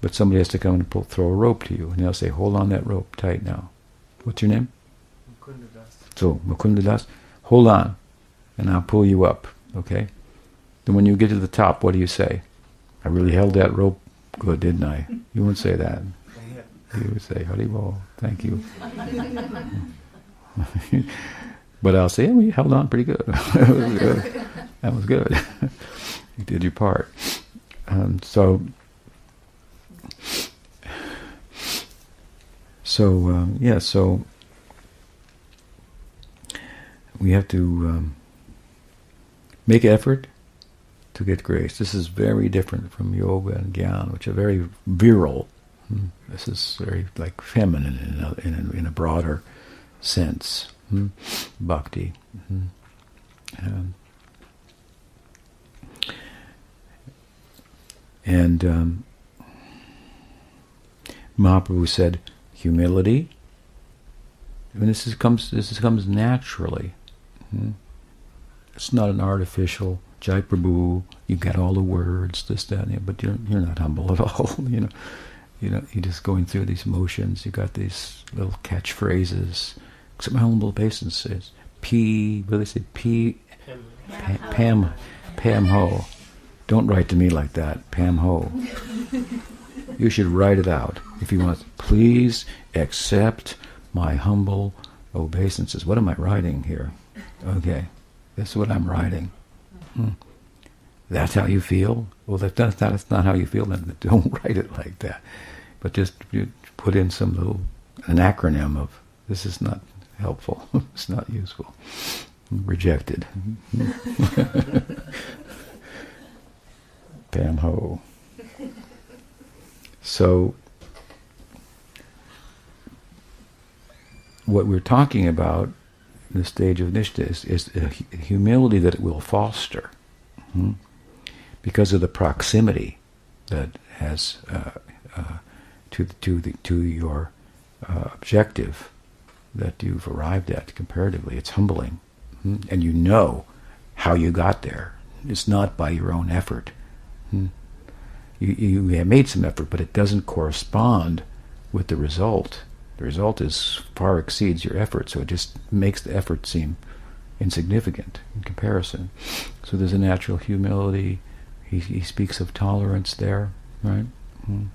but somebody has to come and pull, throw a rope to you, and they'll say, "Hold on that rope tight now." What's your name? So Mukundadas, hold on, and I'll pull you up. Okay. Then when you get to the top, what do you say? I really held that rope good, didn't I? You wouldn't say that. You would say, Haribol, thank you. [LAUGHS] but I'll say, oh, you held on pretty good. [LAUGHS] that was good. That was good. you did your part. Um, so, so um, yeah, so we have to um, make effort to get grace. This is very different from yoga and gyan, which are very virile. Hmm. This is very like feminine in a, in a, in a broader sense. Hmm. Bhakti. Hmm. Um, and um, Mahaprabhu said, humility. And this is, comes this is, comes naturally. Hmm. It's not an artificial Jai Prabhu. You get all the words, this, that, and that, but you're you're not humble [LAUGHS] at all. you know, you know, you're just going through these motions. You got these little catchphrases. Except my humble obeisance says P. What do they say? P. Him. Pa- Pam. Pam Ho. Don't write to me like that, Pam Ho. You should write it out if you want. Please accept my humble obeisances. What am I writing here? Okay, this is what I'm writing. Hmm. That's how you feel? Well, that's not, that's not how you feel, then [LAUGHS] don't write it like that. But just put in some little, an acronym of, this is not helpful, [LAUGHS] it's not useful. Rejected. [LAUGHS] Pam ho. So, what we're talking about in the stage of Nistha is, is humility that it will foster hmm, because of the proximity that has uh, uh, to, the, to, the, to your uh, objective that you've arrived at comparatively. It's humbling. hmm, And you know how you got there. It's not by your own effort. Hmm. You, you have made some effort, but it doesn't correspond with the result. The result is far exceeds your effort, so it just makes the effort seem insignificant in comparison. So there's a natural humility. He, he speaks of tolerance there, right? Mm.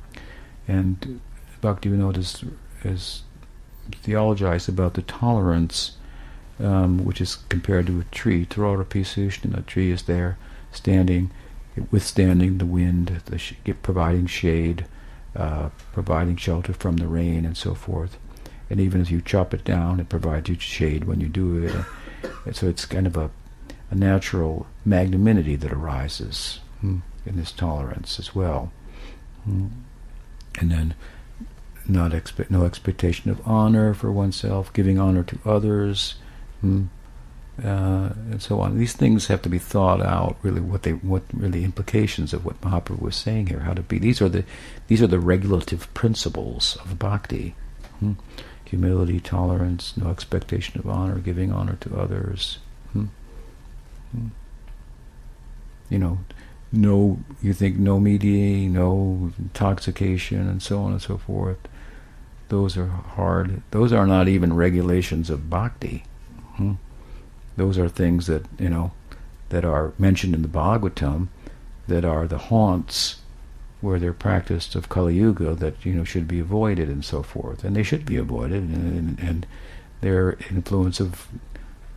And Bhaktivinoda is, is theologized about the tolerance, um, which is compared to a tree. Tarara Pisushna, a tree is there, standing, withstanding the wind, the sh- providing shade, uh, providing shelter from the rain and so forth. And even as you chop it down, it provides you shade when you do it. And so it's kind of a, a natural magnanimity that arises hmm, in this tolerance as well. Hmm. And then not expect no expectation of honor for oneself, giving honor to others, hmm, uh, and so on. These things have to be thought out. Really, what they what really implications of what Mahaprabhu was saying here. How to be. These are the these are the regulative principles of bhakti. Hmm? Humility, tolerance, no expectation of honor, giving honor to others. Hmm? Hmm. You know, no. You think no mediating, no intoxication, and so on and so forth. Those are hard. Those are not even regulations of bhakti. Hmm? Those are things that you know that are mentioned in the Bhagavatam, that are the haunts where they're practiced of Kali Yuga that you know should be avoided and so forth, and they should be avoided, and, and, and their influence of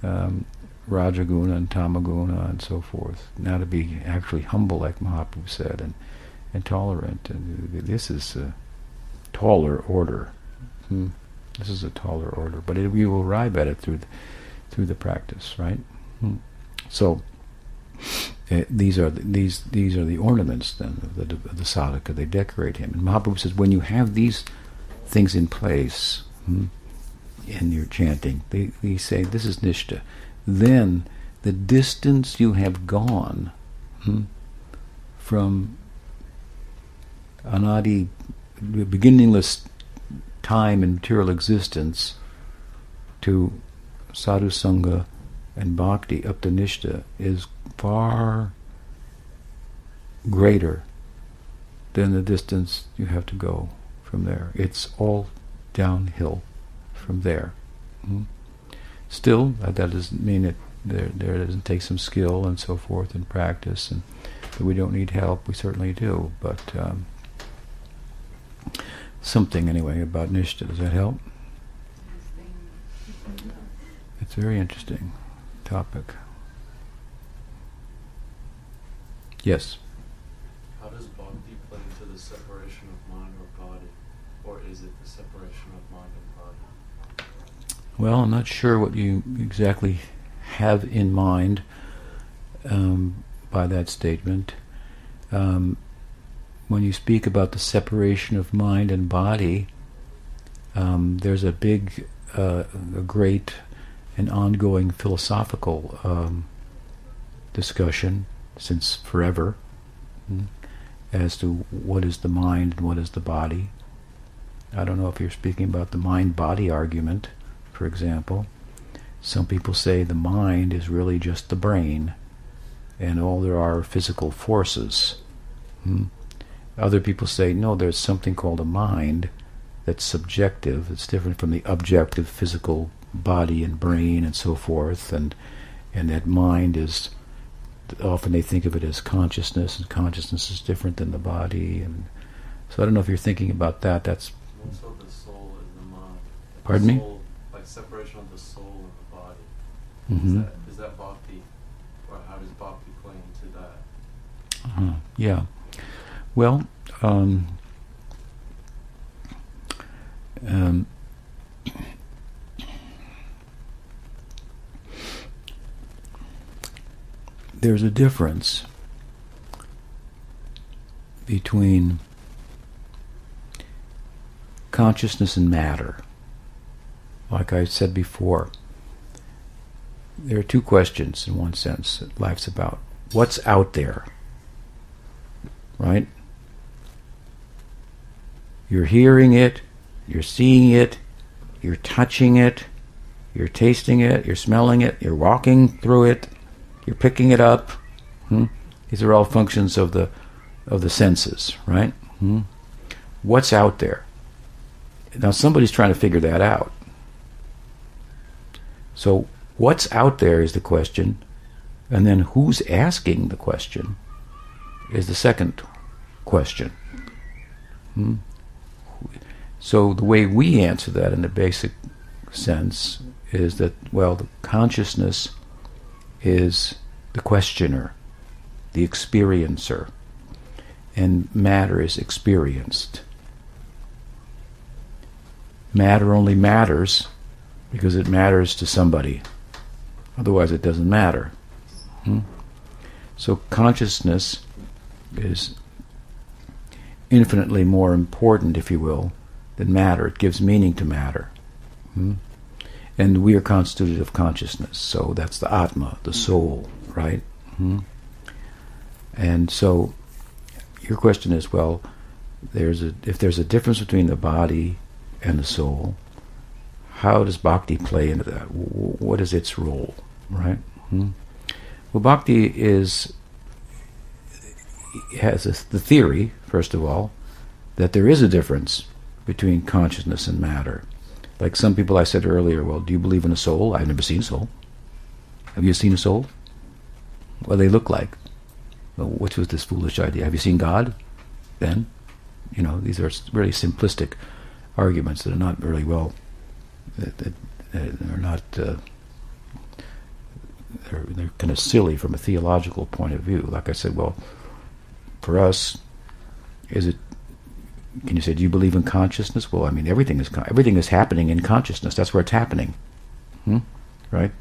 um, Rajaguna and Tamaguna and so forth. Now to be actually humble, like Mahaprabhu said, and and tolerant, and this is a taller order. Hmm. This is a taller order, but it, we will arrive at it through the, through the practice, right? Hmm. So uh, these are the, these these are the ornaments then of the, of the sadhaka. They decorate him. And Mahaprabhu says when you have these things in place hmm, in your chanting, they, they say this is nistha. Then the distance you have gone hmm, from anadi, beginningless time and material existence to sadhu sangha and bhakti up to nistha is far greater than the distance you have to go from there. It's all downhill from there. Mm-hmm. Still, uh, that doesn't mean it there, there doesn't take some skill and so forth and practice, and that we don't need help. We certainly do, but um, something anyway about Nistha. Does that help? It's a very interesting topic. Yes. How does bhakti play into the separation of mind or body, or is it the separation of mind and body? Well, I'm not sure what you exactly have in mind um, by that statement. Um, when you speak about the separation of mind and body, um, there's a big, uh, a great, and ongoing philosophical um, discussion since forever mm, as to what is the mind and what is the body. I don't know if you're speaking about the mind body argument, for example. Some people say the mind is really just the brain, and all there are physical forces. Hmm? Other people say, no, there's something called a mind that's subjective. It's different from the objective physical body and brain and so forth, and and that mind is often they think of it as consciousness, and consciousness is different than the body, and so I don't know if you're thinking about that. That's Also, the soul and the mind. Like Pardon the me? Like separation of the soul and the body. mhm. Is, that, is that bhakti, or how does bhakti play into that? Uh-huh. Yeah. Well, um, um, there's a difference between consciousness and matter. Like I said before, there are two questions in one sense that life's about. What's out there? Right? You're hearing it, you're seeing it, you're touching it, you're tasting it, you're smelling it, you're walking through it, you're picking it up. Hmm? These are all functions of the of the senses, right? Hmm? What's out there? Now somebody's trying to figure that out. So what's out there is the question, and then who's asking the question is the second question. Hmm? So the way we answer that in the basic sense is that well, the consciousness is the questioner, the experiencer, and matter is experienced. Matter only matters because it matters to somebody. Otherwise, it doesn't matter. Hmm? So, consciousness is infinitely more important, if you will, than matter. It gives meaning to matter. Hmm? And we are constituted of consciousness, so that's the Atma, the soul, right? Hmm? And so, your question is, well, there's a if there's a difference between the body and the soul, how does bhakti play into that? What is its role, right? Hmm? Well, bhakti is has a, the theory, first of all, that there is a difference between consciousness and matter. Like some people I said earlier, well, do you believe in a soul? I've never seen a soul. Have you seen a soul? What do they look like? Well, which was this foolish idea? Have you seen God? Then, you know, these are really simplistic arguments that are not really well. That, that, that are not. Uh, they're, they're kind of silly from a theological point of view. Like I said, well, for us, is it? Can you say, do you believe in consciousness? Well, I mean, everything is everything is happening in consciousness. That's where it's happening, hmm? right?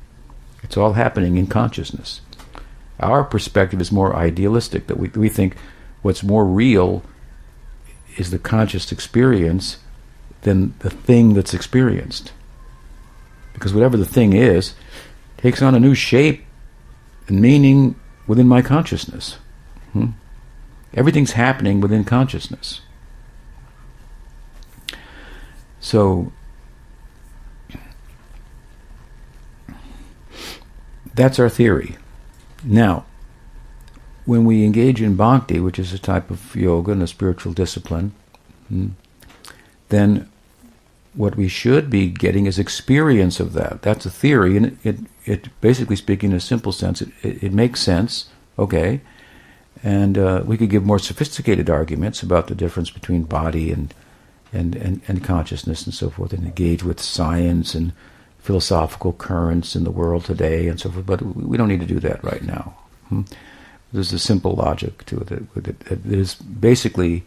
It's all happening in consciousness. Our perspective is more idealistic. That we we think what's more real is the conscious experience than the thing that's experienced. Because whatever the thing is, takes on a new shape and meaning within my consciousness. Hmm? Everything's happening within consciousness. So that's our theory. Now, when we engage in bhakti, which is a type of yoga and a spiritual discipline, hmm, then what we should be getting is experience of that. That's a theory, and it, it, basically speaking in a simple sense, it, it, it makes sense, okay? And uh, we could give more sophisticated arguments about the difference between body and, and, and, and consciousness and so forth, and engage with science and philosophical currents in the world today and so forth, but we don't need to do that right now. Hmm? There's a simple logic to it. It, it, is basically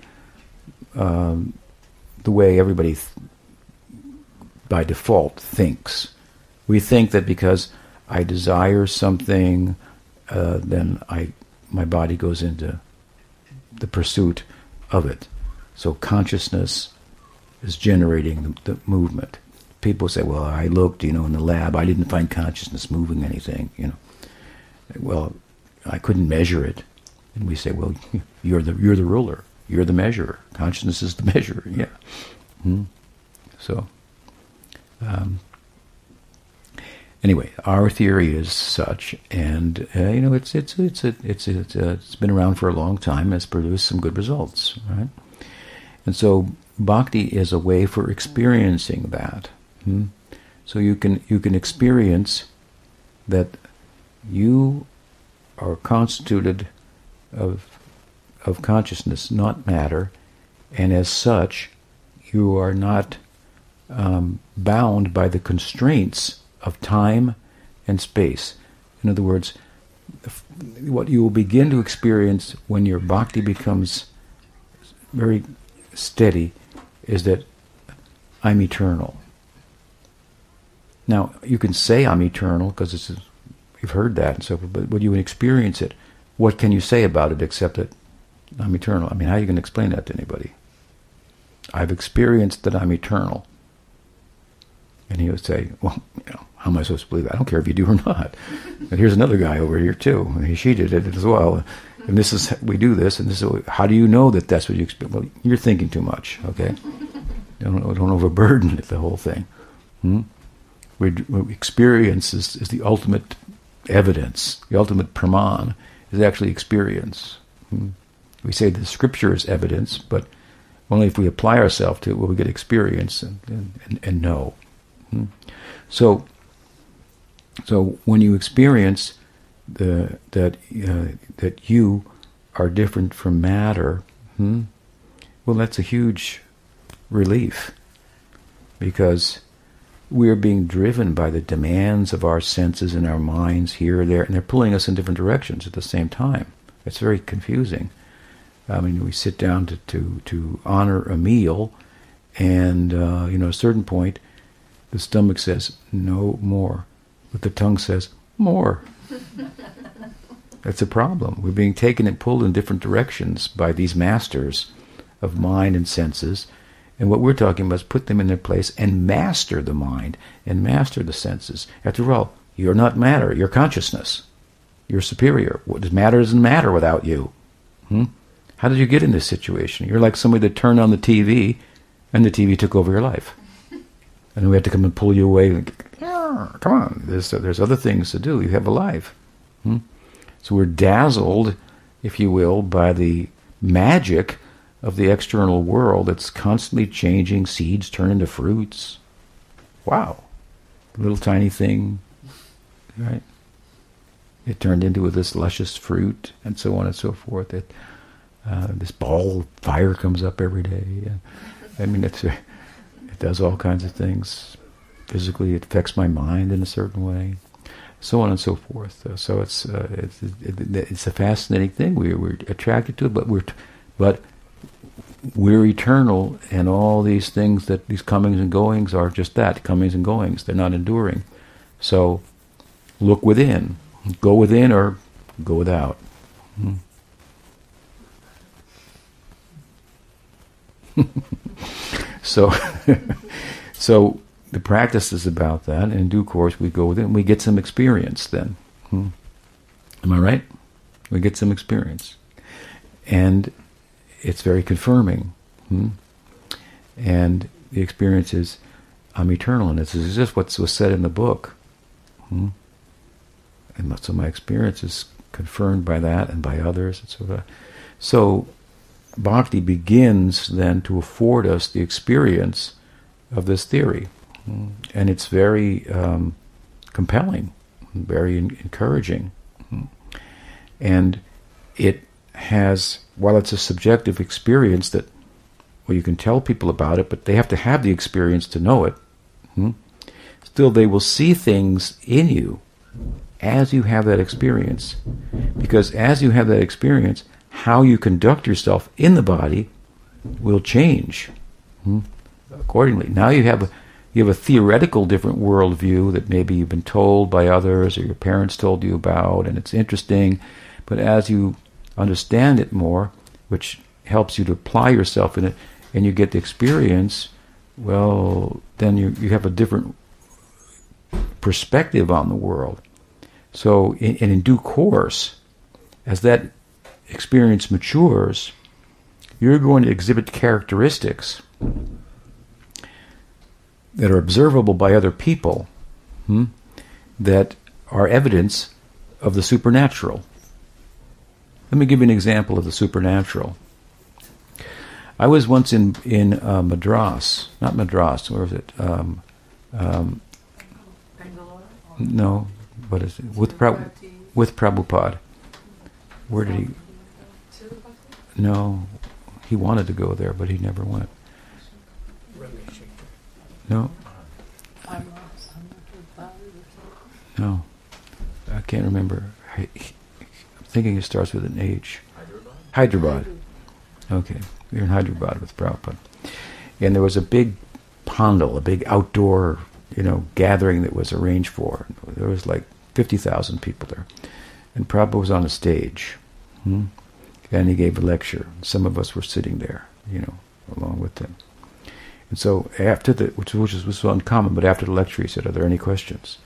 um, the way everybody, th- by default, thinks. We think that because I desire something, uh, then I my body goes into the pursuit of it. So consciousness is generating the, the, movement. People say, "Well, I looked, you know, in the lab. I didn't find consciousness moving anything." You know, well, I couldn't measure it. And we say, "Well, [LAUGHS] you're the you're the ruler. You're the measurer. Consciousness is the [LAUGHS] measurer." Yeah. Hmm? So. Um, anyway, our theory is such, and uh, you know, it's it's it's a, it's it's, uh, it's been around for a long time. Has produced some good results, right? And so, bhakti is a way for experiencing that. Hmm? So you can you can experience that you are constituted of of consciousness, not matter, and as such, you are not um, bound by the constraints of time and space. In other words, what you will begin to experience when your bhakti becomes very steady is that I'm eternal. Now, you can say I'm eternal because you've heard that and so forth, but when you experience it, what can you say about it except that I'm eternal? I mean, how are you going to explain that to anybody? I've experienced that I'm eternal. And he would say, Well, you know, how am I supposed to believe that? I don't care if you do or [LAUGHS] not. And here's another guy over here too. And she did it as well. And this is we do this, and this is how do you know that that's what you expect? Well, you're thinking too much. Okay, [LAUGHS] don't don't overburden the whole thing. Hmm? We, experience is, is the ultimate evidence. The ultimate praman is actually experience. Hmm? We say the scripture is evidence, but only if we apply ourselves to it will we get experience and, and, and know. Hmm? So, so when you experience the, that uh, that you are different from matter, hmm, well, that's a huge relief because we are being driven by the demands of our senses and our minds here or there, and they're pulling us in different directions at the same time. It's very confusing. I mean, we sit down to, to, to honor a meal, and uh, you know, at a certain point, the stomach says no more, but the tongue says more. That's a problem. We're being taken and pulled in different directions by these masters of mind and senses. And what we're talking about is put them in their place and master the mind and master the senses. After all, you're not matter, you're consciousness. You're superior. What does matter doesn't matter without you. Hmm? How did you get in this situation? You're like somebody that turned on the TV and the TV took over your life. And we had to come and pull you away. Come on, there's, there's other things to do. You have a life. Hmm? So we're dazzled, if you will, by the magic of the external world that's constantly changing. Seeds turn into fruits. Wow. Little tiny thing, right? It turned into this luscious fruit, and so on and so forth. It, uh, this ball of fire comes up every day. I mean, it's, it does all kinds of things. Physically, it affects my mind in a certain way so on and so forth. Uh, so it's uh, it's, it, it's a fascinating thing. We, we're attracted to it, but we're but we're eternal, and all these things that these comings and goings are just that comings and goings. They're not enduring. So look within, go within, or go without. Hmm. [LAUGHS] so, [LAUGHS] so the practice is about that, and in due course we go with it and we get some experience then. Hmm. Am I right? We get some experience. And it's very confirming. Hmm? And the experience is I'm eternal, and this is just what was said in the book. Hmm? And so my experience is confirmed by that and by others, and so So bhakti begins then to afford us the experience of this theory? And it's very um, compelling, very encouraging, hmm? and it has while it's a subjective experience that well you can tell people about it, but they have to have the experience to know it. Hmm? Still, they will see things in you as you have that experience. Because as you have that experience, how you conduct yourself in the body will change accordingly. Now you have you have a theoretical different worldview that maybe you've been told by others or your parents told you about, and it's interesting. But as you understand it more, which helps you to apply yourself in it, and you get the experience, well, then you, you have a different perspective on the world. So, and in due course, as that experience matures, you're going to exhibit characteristics that are observable by other people hmm, that are evidence of the supernatural. Let me give you an example of the supernatural. I was once in in uh, Madras, not Madras. Where was it? Um, um, no, what is it? With Pra- with Prabhupada. Where did he? No, he wanted to go there, but he never went. No. No, I can't remember. I'm thinking it starts with an H. Hyderabad. Hyderabad. Okay. We were in Hyderabad with Prabhupada. And there was a big pandal, a big outdoor, you know, gathering that was arranged for. There was like 50,000 people there. And Prabhupada was on a stage. Hmm? And he gave a lecture. Some of us were sitting there, you know, along with him. And so after the, which, which was, uncommon, but after the lecture he said, are there any questions?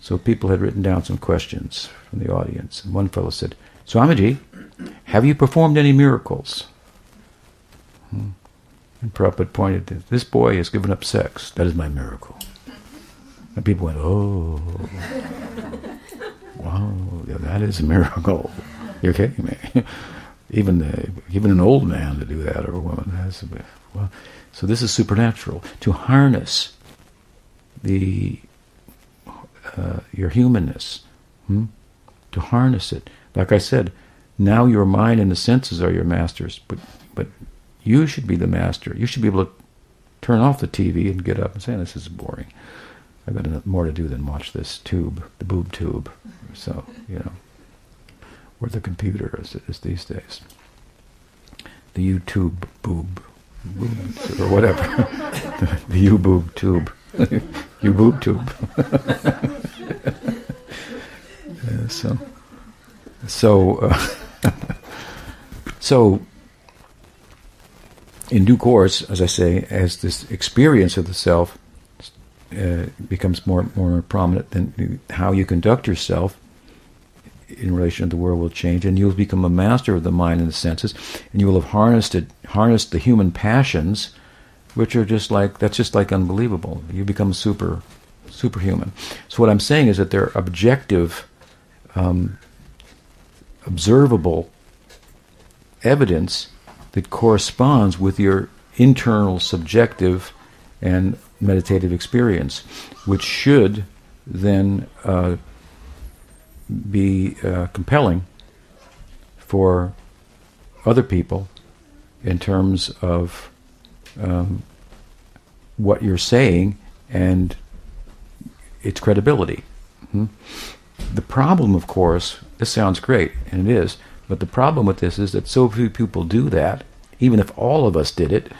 So people had written down some questions from the audience. And one fellow said, Swamiji, have you performed any miracles? Hmm. And Prabhupada pointed to this boy has given up sex. That is my miracle. And people went, oh, wow, that is a miracle. [LAUGHS] You're kidding me. [LAUGHS] even the, even an old man to do that or a woman has. Well, so this is supernatural to harness the uh, your humanness, hmm? to harness it. Like I said, now your mind and the senses are your masters, but but you should be the master. You should be able to turn off the TV and get up and say, "This is boring. I've got more to do than watch this tube, the boob tube." So you know, or the computer as it is these days. The YouTube boob, boob or whatever, the, U boob tube, U boob tube. so, so, uh, so in due course, as I say, as this experience of the self uh, becomes more more prominent, then how you conduct yourself in relation to the world will change, and you'll become a master of the mind and the senses, and you will have harnessed it, harnessed the human passions, which are just like that's just like unbelievable. You become super superhuman. So what I'm saying is that they're objective, um, observable evidence that corresponds with your internal subjective and meditative experience, which should then uh, be uh, compelling for other people in terms of um, what you're saying and its credibility. Hmm? The problem, of course, this sounds great, and it is, but the problem with this is that so few people do that. Even if all of us did it,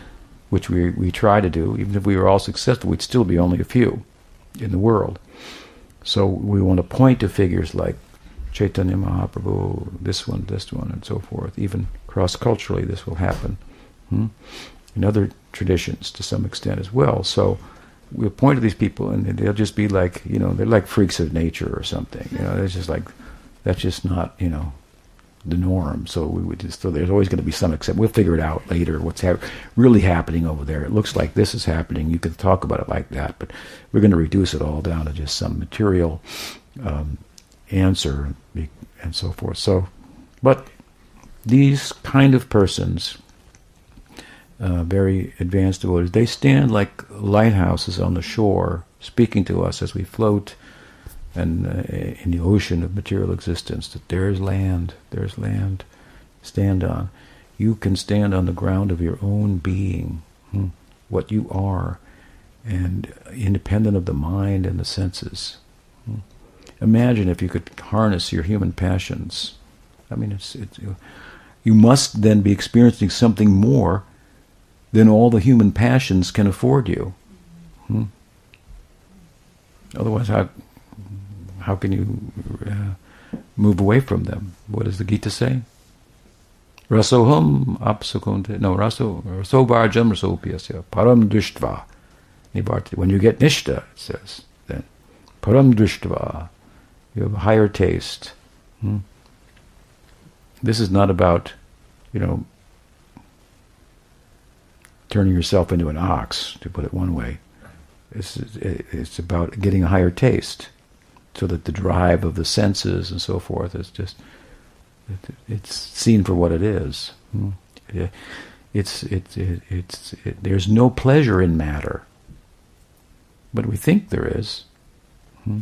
which we, we try to do, even if we were all successful, we'd still be only a few in the world. So we want to point to figures like Chaitanya Mahaprabhu, this one, this one, and so forth. Even cross culturally, this will happen. Hmm? In other traditions, to some extent as well. So we'll point to these people, and they'll just be like, you know, they're like freaks of nature or something. You know, they're just like, that's just not, you know, the norm. So we would just, so there's always going to be some except we'll figure it out later what's hap- really happening over there. It looks like this is happening. You can talk about it like that, but we're going to reduce it all down to just some material um, answer and so forth. So, but these kind of persons, uh, very advanced devotees, they stand like lighthouses on the shore, speaking to us as we float and uh, in the ocean of material existence that there is land, there's land, stand on. You can stand on the ground of your own being, hmm, what you are, and independent of the mind and the senses. Hmm. Imagine if you could harness your human passions. I mean, it's, it's you must then be experiencing something more than all the human passions can afford you. Hmm. Otherwise, how how can you uh, move away from them? What does the Gita say? Rasoham apsakunte. No, raso rasobharjam rasopyasya param drishtva. When you get nistha, it says then param drishtva, you have a higher taste. Hmm? This is not about, you know, turning yourself into an ox, to put it one way. It's, it's about getting a higher taste so that the drive of the senses and so forth is just it, it's seen for what it is. Hmm. It's it, it, it's it, there's no pleasure in matter, but we think there is. Hmm.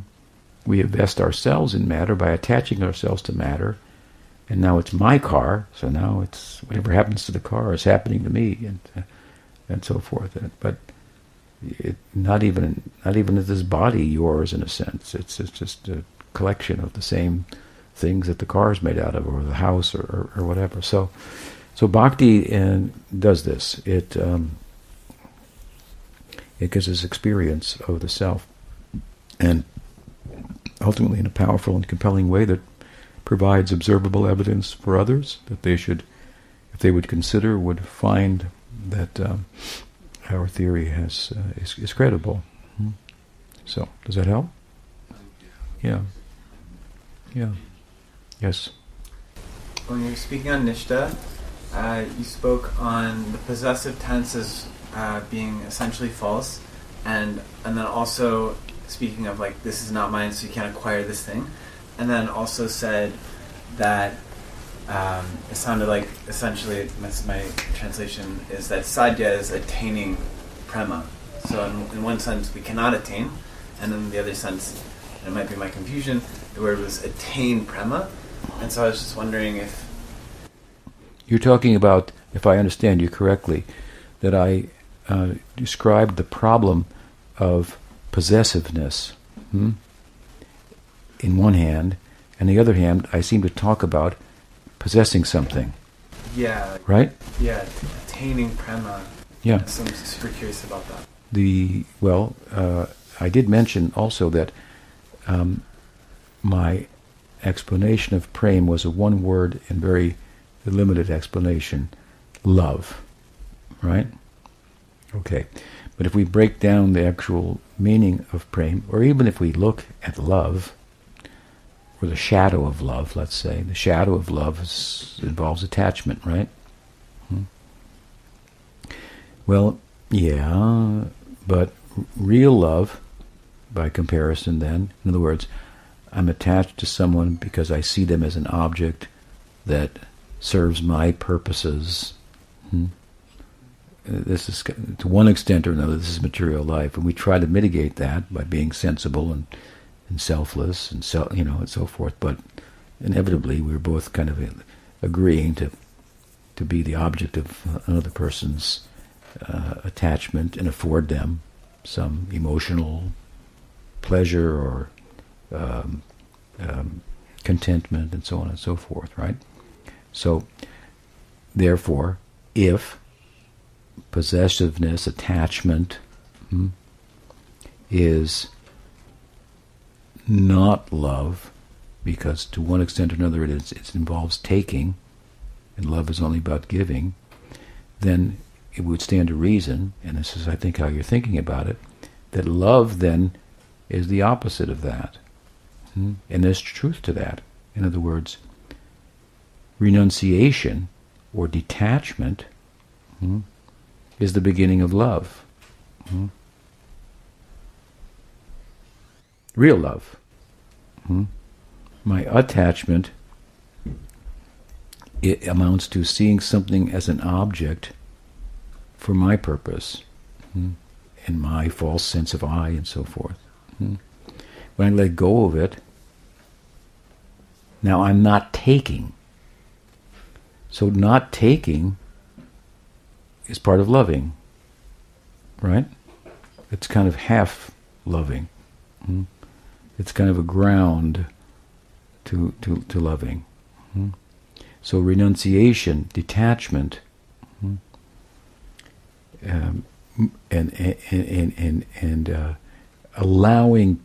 We invest ourselves in matter by attaching ourselves to matter, and now it's my car. So now it's whatever happens to the car is happening to me, and and so forth. But it, not even not even this body yours in a sense. It's it's just a collection of the same things that the car is made out of, or the house, or, or, or whatever. So, so bhakti and does this. It um, it gives us experience of the self, and ultimately in a powerful and compelling way that provides observable evidence for others that they should, if they would consider, would find that um, our theory has uh, is, is, credible. Hmm? So, does that help? Yeah. Yeah. Yes. When you were speaking on Nistha, uh, you spoke on the possessive tenses uh, being essentially false, and and then also speaking of like this is not mine, so you can't acquire this thing, and then also said that um, it sounded like essentially my, translation is that sadhya is attaining prema. So in, in, one sense we cannot attain, and in the other sense, it might be my confusion, the word was attain prema, and so I was just wondering if you're talking about, if I understand you correctly, that I uh, described the problem of possessiveness. Hmm? In one hand, and the other hand, I seem to talk about possessing something. Yeah. Right? Yeah, attaining prema. Yeah. So I'm super curious about that. The well, uh, I did mention also that um, my explanation of prem was a one-word and very limited explanation: love. Right? Okay. But if we break down the actual meaning of prem, or even if we look at love, or the shadow of love, let's say. The shadow of love is, involves attachment, right? Hmm. Well, yeah, but real love, by comparison, then, in other words, I'm attached to someone because I see them as an object that serves my purposes. Hmm. This is, to one extent or another, this is material life, and we try to mitigate that by being sensible and and selfless and so you know and so forth. But inevitably, we were both kind of agreeing to to be the object of another person's uh, attachment and afford them some emotional pleasure or um, um, contentment and so on and so forth. Right. So, therefore, if possessiveness, attachment, hmm, is not love, because to one extent or another it, is, it involves taking, and love is only about giving, then it would stand to reason, and this is, I think, how you're thinking about it, that love then is the opposite of that. Hmm? And there's truth to that. In other words, renunciation or detachment hmm, is the beginning of love. Hmm. Real love. My attachment it amounts to seeing something as an object for my purpose hmm, and my false sense of I and so forth. Hmm. When I let go of it, now I'm not taking. So not taking is part of loving, right? It's kind of half loving. Hmm? It's kind of a ground to to, to loving. Hmm? So renunciation, detachment, hmm? um, and and and and, and uh, allowing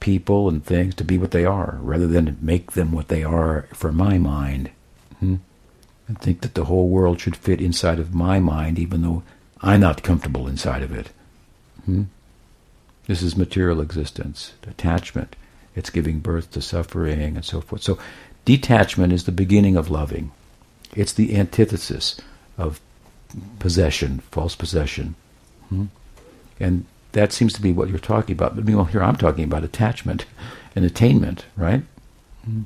people and things to be what they are, rather than make them what they are for my mind. Hmm? And think that the whole world should fit inside of my mind, even though I'm not comfortable inside of it. This is material existence, attachment. It's giving birth to suffering and so forth. So, detachment is the beginning of loving. It's the antithesis of possession, false possession. Hmm? And that seems to be what you're talking about. But meanwhile, here I'm talking about attachment and attainment, right? Hmm.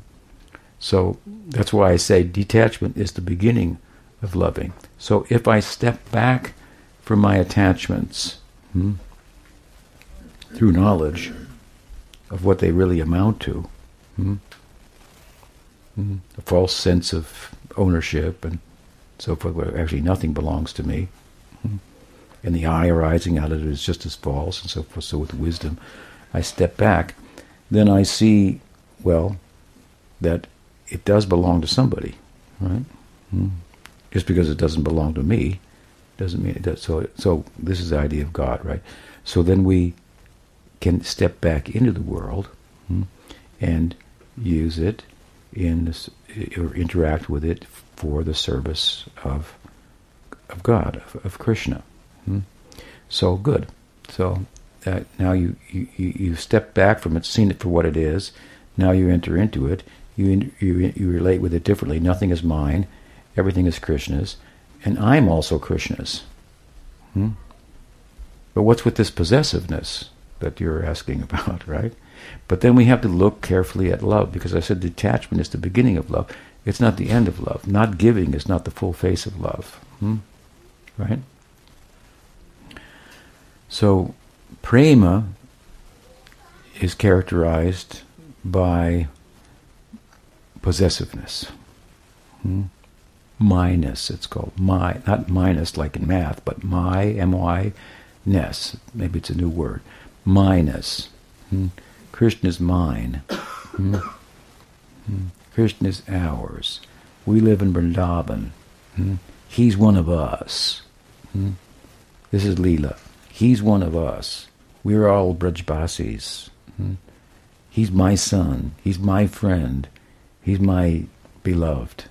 So that's why I say detachment is the beginning of loving. So if I step back from my attachments hmm, through knowledge of what they really amount to, hmm, hmm, a false sense of ownership and so forth, where actually nothing belongs to me, hmm, and the I arising out of it is just as false and so forth. So with wisdom, I step back, then I see, well, that it does belong to somebody, right? Hmm. Just because it doesn't belong to me doesn't mean it does. So, so this is the idea of God, right? So then we can step back into the world hmm, and use it in this, or interact with it for the service of of God, of, of Krishna. Hmm. So good. So that now you, you you step back from it, seen it for what it is. Now you enter into it you, you, you relate with it differently. Nothing is mine, everything is Krishna's, and I'm also Krishna's. Hmm? But what's with this possessiveness that you're asking [LAUGHS] about, right? But then we have to look carefully at love, because I said detachment is the beginning of love. It's not the end of love. Not giving is not the full face of love. Hmm? Right? So, prema is characterized by possessiveness. Hmm? Myness, it's called. My, not minus like in math, but my, M-Y, ness. Maybe it's a new word. Myness. Hmm? Krishna is mine. Hmm? Hmm? Krishna is ours. We live in Vrindavan. Hmm? He's one of us. Hmm? This is Leela. He's one of us. We're all Brajbasis. Hmm? He's my son. He's my friend. He's my beloved.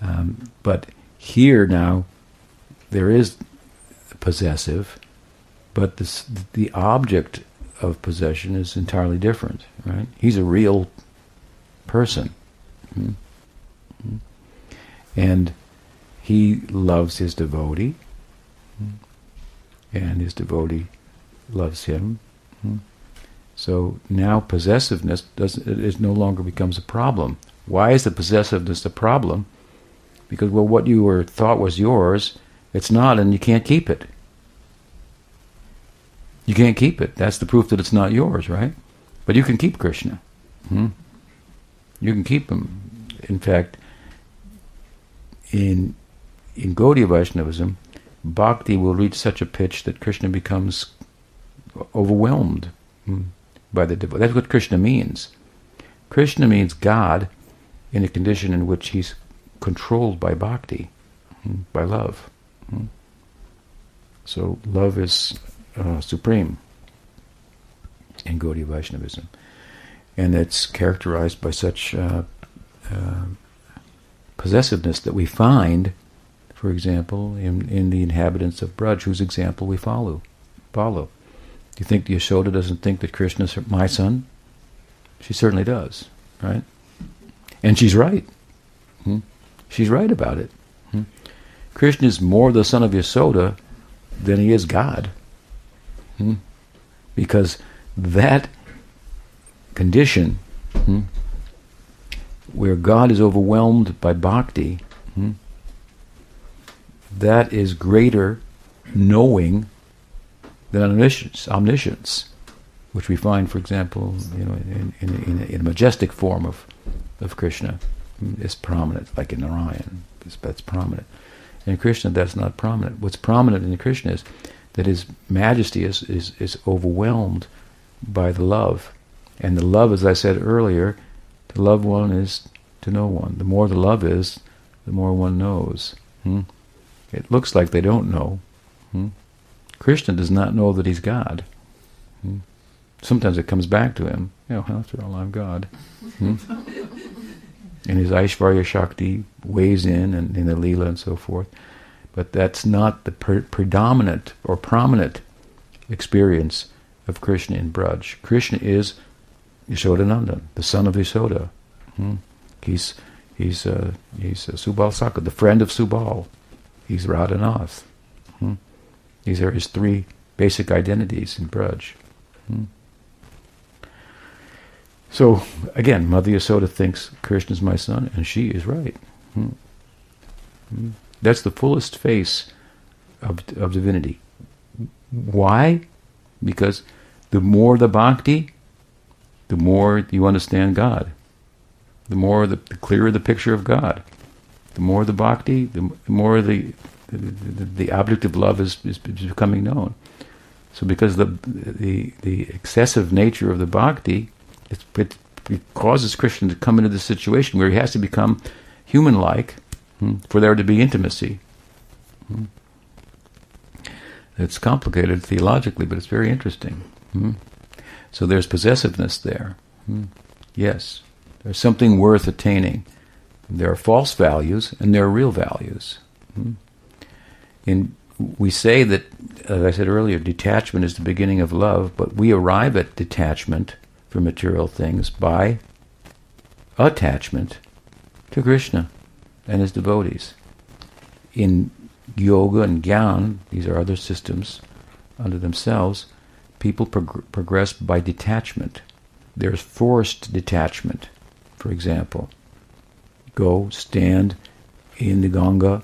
Um, but here now, there is possessive, but this, the object of possession is entirely different, right? He's a real person. Hmm? Hmm? And he loves his devotee, hmm? and his devotee loves him. So now possessiveness doesn't it no longer becomes a problem. Why is the possessiveness a problem? Because well, what you were thought was yours, it's not, and you can't keep it. You can't keep it. That's the proof that it's not yours, right? But you can keep Krishna. Hmm? You can keep him. In fact, in in Gaudiya Vaishnavism, bhakti will reach such a pitch that Krishna becomes overwhelmed. Hmm by the devotee. That's what Krishna means. Krishna means God in a condition in which he's controlled by bhakti, hmm, by love. Hmm. So love is uh, supreme in Gaudiya Vaishnavism. And it's characterized by such uh, uh, possessiveness that we find, for example, in, in the inhabitants of Braj, whose example we follow. Follow. Do you think Yashoda doesn't think that Krishna is my son? She certainly does, right? And she's right. Hmm? She's right about it. Hmm? Krishna is more the son of Yasoda than he is God. Hmm? Because that condition hmm, where God is overwhelmed by bhakti, hmm, that is greater knowing than omniscience, omniscience, which we find, for example, you know, in, in, in, a, in a majestic form of, of Krishna hmm, is prominent, like in Narayan, that's prominent. In Krishna, that's not prominent. What's prominent in Krishna is that his majesty is, is, is overwhelmed by the love. And the love, as I said earlier, to love one is to know one. The more the love is, the more one knows. Hmm? It looks like they don't know. Hmm? Krishna does not know that he's God. Hmm? Sometimes it comes back to him. You know, after all, I'm God. Hmm? [LAUGHS] and his Aishvarya Shakti weighs in and in the Leela and so forth. But that's not the pre- predominant or prominent experience of Krishna in Braj. Krishna is Yashodanandan, the son of Yashoda. Hmm? He's he's uh, he's uh, Subal Saka, the friend of Subal. He's Radhanath. Hmm? These are his three basic identities in Braj. Hmm? So again, Mother Yasoda thinks Krishna is my son, and she is right. Hmm. That's the fullest face of, of divinity. Why? Because the more the bhakti, the more you understand God. The more the, the clearer the picture of God. The more the bhakti, the, the more the, the, the object of love is, is becoming known. So because the the the excessive nature of the bhakti, it, it causes Krishna to come into the situation where he has to become human-like for there to be intimacy. Hmm. It's complicated theologically, but it's very interesting. Hmm. So there's possessiveness there. Hmm. Yes, there's something worth attaining. There are false values and there are real values. Hmm. In we say that, as I said earlier, detachment is the beginning of love, but we arrive at detachment from material things by attachment to Krishna and his devotees. In yoga and gyan, these are other systems unto themselves, people prog- progress by detachment. There's forced detachment, for example. Go stand in the Ganga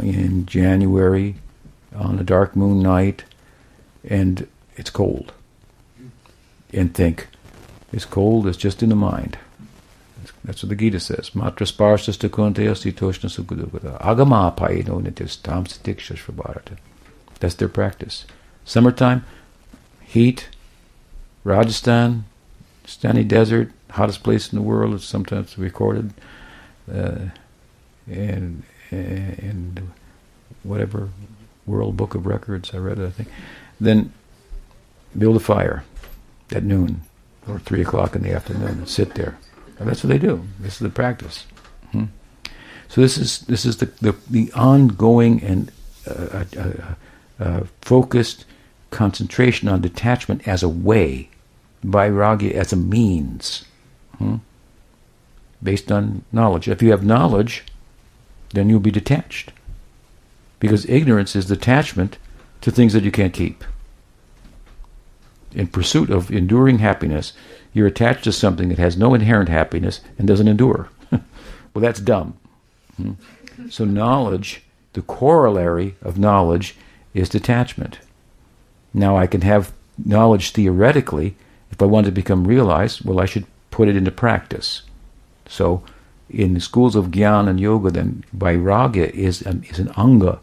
in January on a dark moon night and it's cold. And think, it's cold, it's just in the mind. That's what the Gita says. Matra sparsas takunteya sitoshna sukudukata. Agama paino nitis tam sitikshashvabharata. That's their practice. Summertime, heat, Rajasthan, Stani Desert, hottest place in the world, it's sometimes recorded. Uh, and and whatever World Book of Records I read it, I think. Then build a fire at noon or three o'clock in the afternoon and sit there. And that's what they do. This is the practice. Hmm? So this is this is the the, the ongoing and uh, uh, uh, focused concentration on detachment as a way, vairagya as a means, hmm? based on knowledge. If you have knowledge, then you'll be detached. Because ignorance is detachment to things that you can't keep. In pursuit of enduring happiness, you're attached to something that has no inherent happiness and doesn't endure. [LAUGHS] well, that's dumb. Hmm? So, knowledge, the corollary of knowledge, is detachment. Now, I can have knowledge theoretically. If I want to become realized, well, I should put it into practice. So, in the schools of Gyan and Yoga, then Vairagya is an, is an anga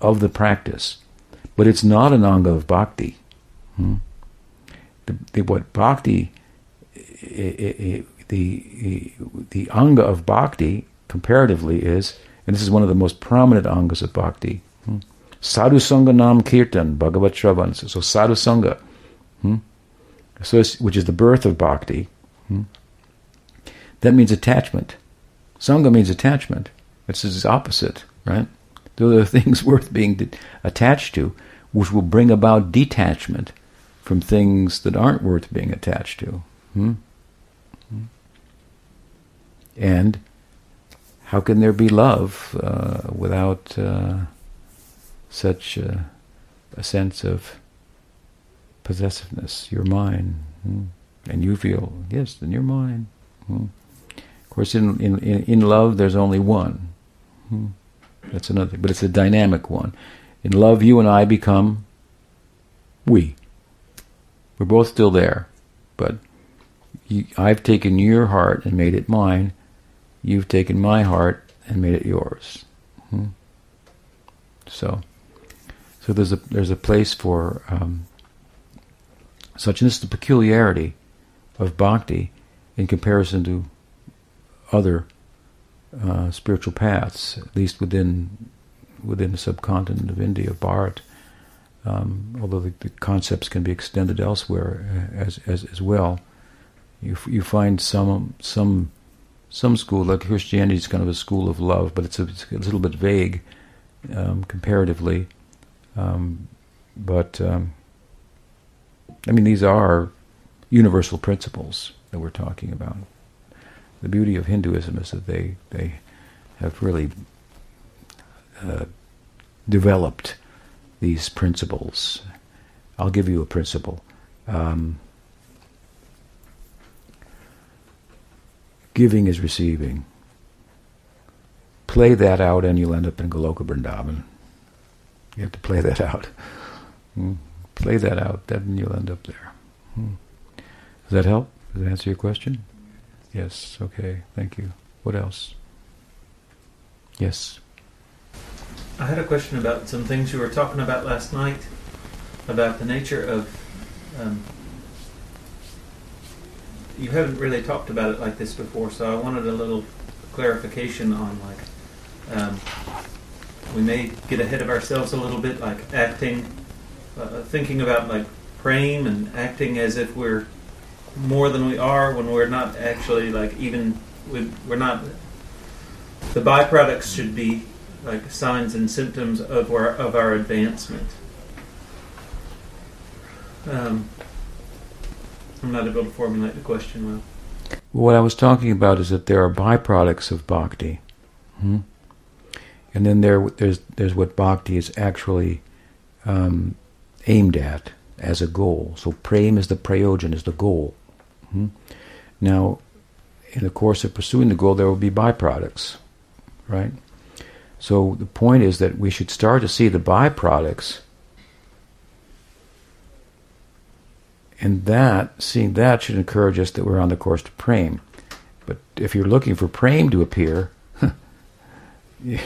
of the practice, but it's not an anga of bhakti. Hmm? The, the, what bhakti, the, the, anga of bhakti comparatively is, and this is one of the most prominent angas of bhakti, hmm? sadhu sangha nam kirtan, bhagavat shravan. So, so sadhu sangha, hmm? so which is the birth of bhakti, hmm? that means attachment. Sangha means attachment. It's its opposite, right? Those are [LAUGHS] things worth being de- attached to, which will bring about detachment from things that aren't worth being attached to. Hmm? And how can there be love uh, without uh, such a, a, sense of possessiveness? You're mine. Hmm. And you feel, yes, then you're mine. Hmm. Of course, in, in, in love, there's only one. Hmm. That's another, but it's a dynamic one. In love, you and I become we. We're both still there, but you, I've taken your heart and made it mine. You've taken my heart and made it yours. Hmm? So, so there's a there's a place for um, such, and this is the peculiarity of bhakti in comparison to other uh, spiritual paths, at least within within the subcontinent of India, Bharat. Um, although the, the, concepts can be extended elsewhere uh, as, as as well, you you find some some some school like Christianity is kind of a school of love, but it's a, it's a little bit vague um, comparatively. Um, but um, I mean, these are universal principles that we're talking about. The beauty of Hinduism is that they they have really uh, developed these principles. I'll give you a principle. Um, giving is receiving. Play that out and you'll end up in Goloka Vrindavan. You have to play that out. Mm. Play that out, then you'll end up there. Mm. Does that help? Does that answer your question? Yes, okay, thank you. What else? Yes. I had a question about some things you were talking about last night about the nature of. Um, you haven't really talked about it like this before, so I wanted a little clarification on like um, we may get ahead of ourselves a little bit, like acting, uh, thinking about like praying and acting as if we're more than we are when we're not actually like even we, we're not. The byproducts should be like signs and symptoms of our of our advancement. Um, I'm not able to formulate the question well. What I was talking about is that there are byproducts of bhakti, hmm? and then there there's there's what bhakti is actually um, aimed at as a goal. So prem is the prayojan, is the goal. Hmm? Now, in the course of pursuing the goal, there will be byproducts, right? So the point is that we should start to see the byproducts, and that seeing that should encourage us that we're on the course to prem. But if you're looking for prem to appear, [LAUGHS] you're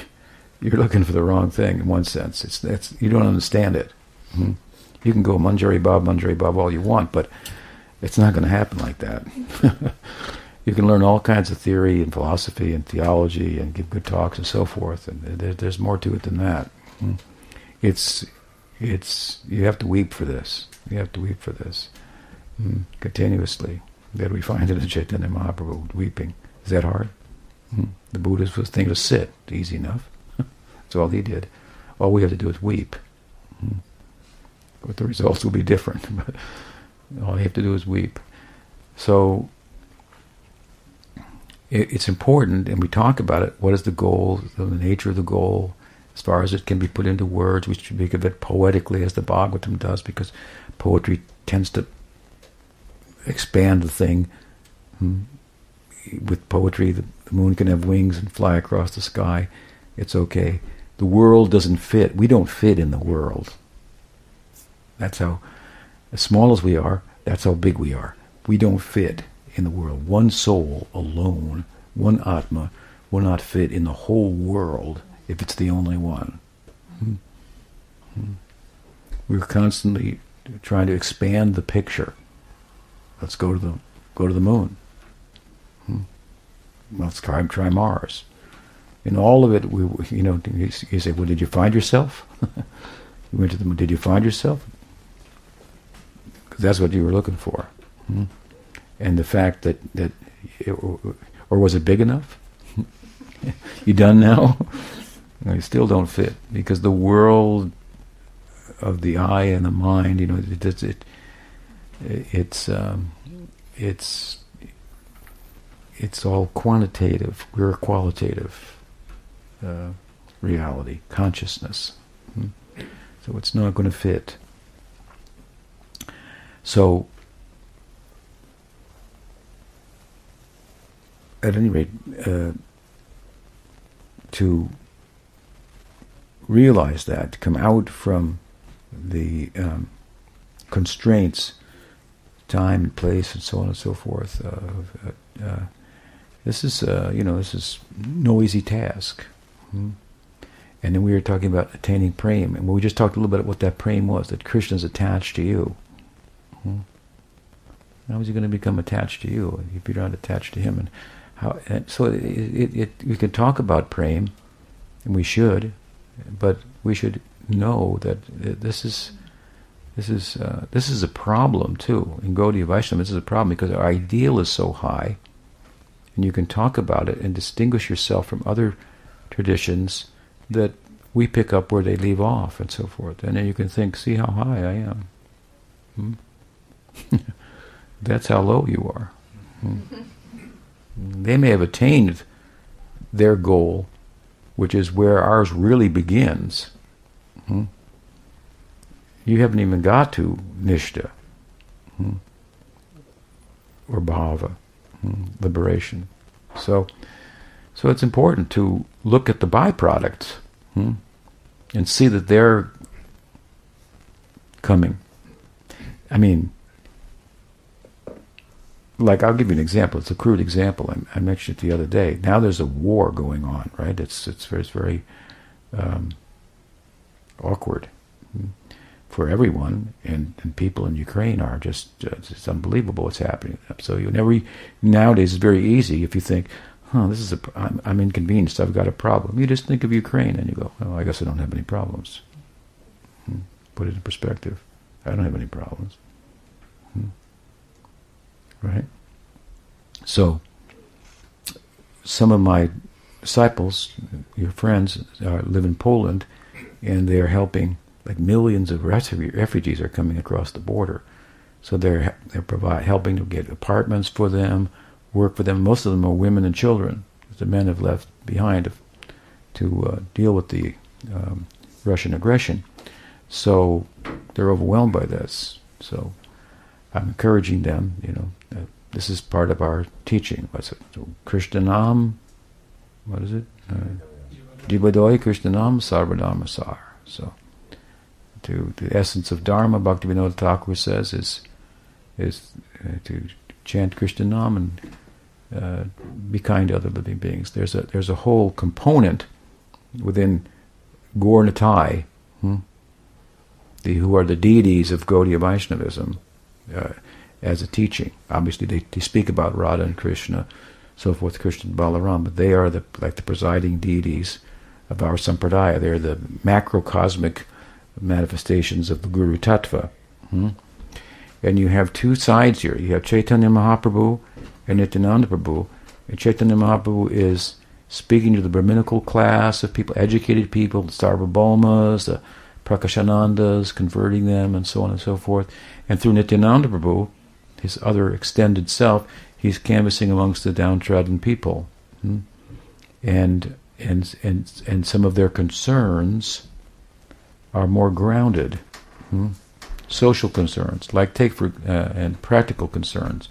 looking for the wrong thing in one sense. It's, it's you don't understand it. hmm You can go Manjari Bhav, Manjari Bhav all you want, but it's not going to happen like that. [LAUGHS] you can learn all kinds of theory and philosophy and theology and give good talks and so forth, and there, there's more to it than that. Hmm. It's it's you have to weep for this. You have to weep for this mm, continuously. That we find it in Chaitanya Mahaprabhu weeping. Is that hard? Mm. The Buddha's was thing to sit. Easy enough. [LAUGHS] That's all he did. All we have to do is weep. Mm. But the results will be different. [LAUGHS] but All you have to do is weep. So it, it's important, and we talk about it. What is the goal? The nature of the goal, as far as it can be put into words. We should speak of it poetically, as the Bhagavatam does, because poetry tends to expand the thing. Hmm. With poetry, the, the moon can have wings and fly across the sky. It's okay. The world doesn't fit. We don't fit in the world. That's how as small as we are, that's how big we are. We don't fit in the world. One soul alone, one Atma, will not fit in the whole world if it's the only one. Hmm. Hmm. We're constantly trying to expand the picture. Let's go to the go to the moon. Hmm. Let's try try Mars. In all of it, we you know you say, well, did you find yourself? [LAUGHS] you went to the moon. Did you find yourself? because that's what you were looking for. Hmm? And the fact that that, it, or was it big enough? [LAUGHS] you done now? [LAUGHS] you still don't fit because the world of the eye and the mind, you know, it, it, it it's um, it's it's all quantitative. We're a qualitative uh, reality, consciousness. Hmm? So it's not going to fit. So, at any rate, uh, to realize that, to come out from the um, constraints, time and place, and so on and so forth. Uh, uh, this is, uh, you know, this is no easy task. Hmm? And then we were talking about attaining prema, and we just talked a little bit about what that prema was, that Krishna is attached to you. Hmm? How is he going to become attached to you if you're not attached to him? And how? And so it, it, it, we can talk about prema, and we should, but we should know that this is this is uh, this is a problem too in Gaudiya Vaishnava. This is a problem because our ideal is so high, and you can talk about it and distinguish yourself from other traditions that we pick up where they leave off and so forth. And then you can think, see how high I am. Hmm? [LAUGHS] That's how low you are. Hmm? They may have attained their goal, which is where ours really begins. Hmm? You haven't even got to Nistha hmm? or Bhava, hmm? liberation. So, so it's important to look at the byproducts hmm? and see that they're coming. I mean, like I'll give you an example. It's a crude example. I, I mentioned it the other day. Now there's a war going on, right? It's it's very, it's very um, awkward for everyone, and, and people in Ukraine are just uh, it's unbelievable what's happening. So you never nowadays it's very easy if you think, huh, this is a I'm, I'm inconvenienced. I've got a problem. You just think of Ukraine and you go, oh, I guess I don't have any problems. Hmm. Put it in perspective. I don't have any problems. Hmm. Right? So, some of my disciples, your friends, uh, live in Poland, and they're helping. Like millions of refugees are coming across the border, so they're they're provide helping to get apartments for them, work for them. Most of them are women and children. The men have left behind to, to uh, deal with the um, Russian aggression. So they're overwhelmed by this. So I'm encouraging them. You know, uh, this is part of our teaching. What's it? So, Krishnanam. What is it? Uh, Krishnanam Sarvadharmasar. So, to the essence of Dharma, Bhaktivinoda Thakur says is is uh, to chant Krishna Nam and uh, be kind to other living beings. There's a there's a whole component within Gaur Nitai, hmm, the, who are the deities of Gaudiya Vaishnavism, uh, as a teaching. Obviously, they, they speak about Radha and Krishna, so forth, Krishna and Balaram, but they are the like the presiding deities of our sampradaya. They're the macrocosmic manifestations of the Guru Tattva. Hmm? And you have two sides here. You have Chaitanya Mahaprabhu and Nityananda Prabhu. And Chaitanya Mahaprabhu is speaking to the Brahminical class of people, educated people, the Sarvabhaumas, the Prakashanandas, converting them, and so on and so forth. And through Nityananda Prabhu, his other extended self, he's canvassing amongst the downtrodden people. Hmm? And, and, and, and some of their concerns are more grounded. Hmm? Social concerns, like take for, uh, and practical concerns,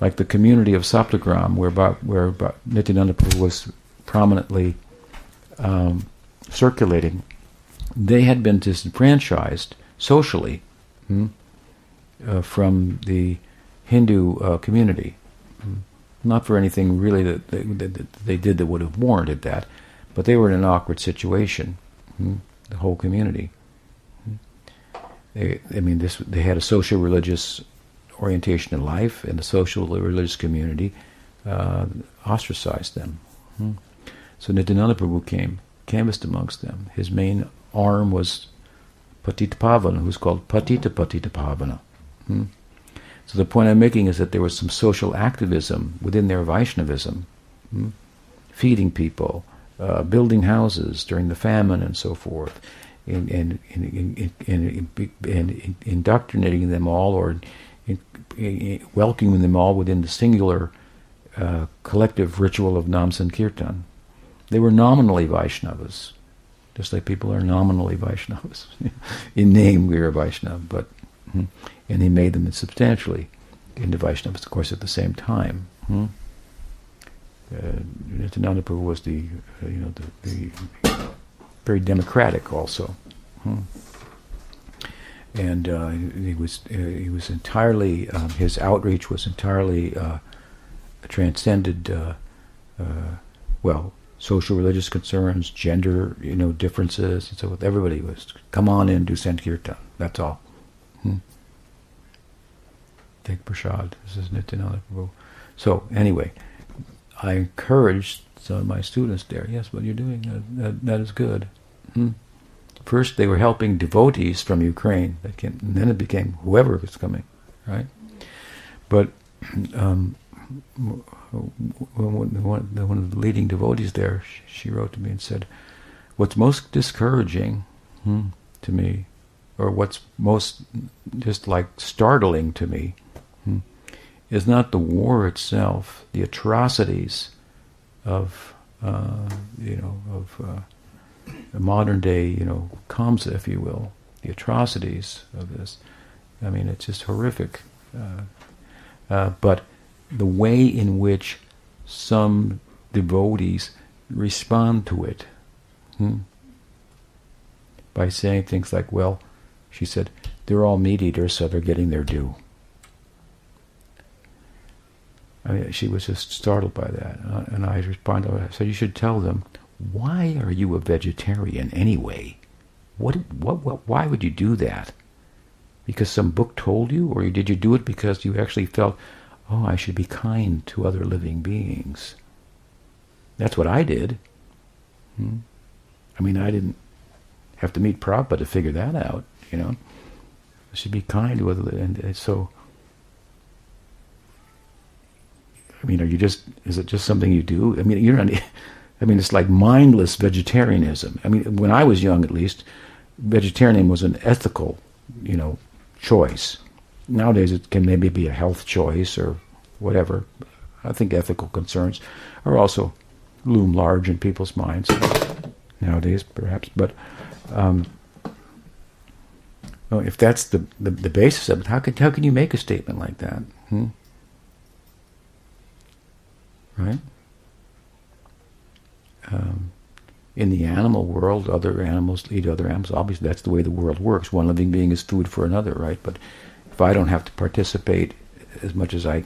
like the community of Saptagram, where, where Nityananda Prabhu was prominently um, circulating, they had been disenfranchised socially hmm, uh, from the Hindu uh, community. Hmm. Not for anything really that they, that they, did that would have warranted that, but they were in an awkward situation, hmm, the whole community. They, I mean, this, they had a social religious orientation in life, and the social religious community uh, ostracized them. Hmm. So Nityananda Prabhu came, canvassed amongst them. His main arm was Patita Pavana, who's called Patita Patita Pavana. Hmm. So the point I'm making is that there was some social activism within their Vaishnavism, hmm? feeding people, uh, building houses during the famine and so forth, and, and, and, and indoctrinating them all or welcoming them all within the singular uh, collective ritual of Nam Sankirtan. They were nominally Vaishnavas, just like people are nominally Vaishnavas. [LAUGHS] In name, we are Vaishnava, but hmm, and he made them substantially into Vaishnavas, of course, at the same time. Hmm? Uh, Nityananda Prabhu was the, uh, you know, the, the, very democratic also. Hmm? And uh, he was uh, he was entirely um, his outreach was entirely uh, transcended uh, uh, well social religious concerns, gender you know differences, and so forth. Everybody was come on in, do sankirtan. That's all. Hmm. Take prasad. This is Nityananda Prabhu. So anyway, I encouraged some of my students there. Yes, what you're doing that, that, that is good. Hmm. First, they were helping devotees from Ukraine. That came, then it became whoever was coming, right? But [CLEARS THROAT] um, one, one of the leading devotees there, she wrote to me and said, "What's most discouraging hmm, to me, or what's most just like startling to me, hmm, is not the war itself, the atrocities of uh, you know of." Uh, modern day, you know, Kamsa, if you will, the atrocities of this. I mean, it's just horrific. Uh, uh, but the way in which some devotees respond to it hmm, by saying things like, well, she said, they're all meat eaters, so they're getting their due. I mean, she was just startled by that. Uh, and I responded, I said, you should tell them why are you a vegetarian anyway? What, what, what, why would you do that? Because some book told you? Or did you do it because you actually felt, oh, I should be kind to other living beings? That's what I did. Hmm? I mean, I didn't have to meet Prabhupada to figure that out, you know. I should be kind to other, and so, I mean, are you just, is it just something you do? I mean, you're not, [LAUGHS] I mean, it's like mindless vegetarianism. I mean, when I was young, at least, vegetarianism was an ethical, you know, choice. Nowadays, it can maybe be a health choice or whatever. I think ethical concerns are also loom large in people's minds nowadays, perhaps. But um, well, if that's the, the, the basis of it, how can how can you make a statement like that? Hmm? Right um, in the animal world, other animals eat other animals. Obviously, that's the way the world works. One living being is food for another, right? But if I don't have to participate as much as I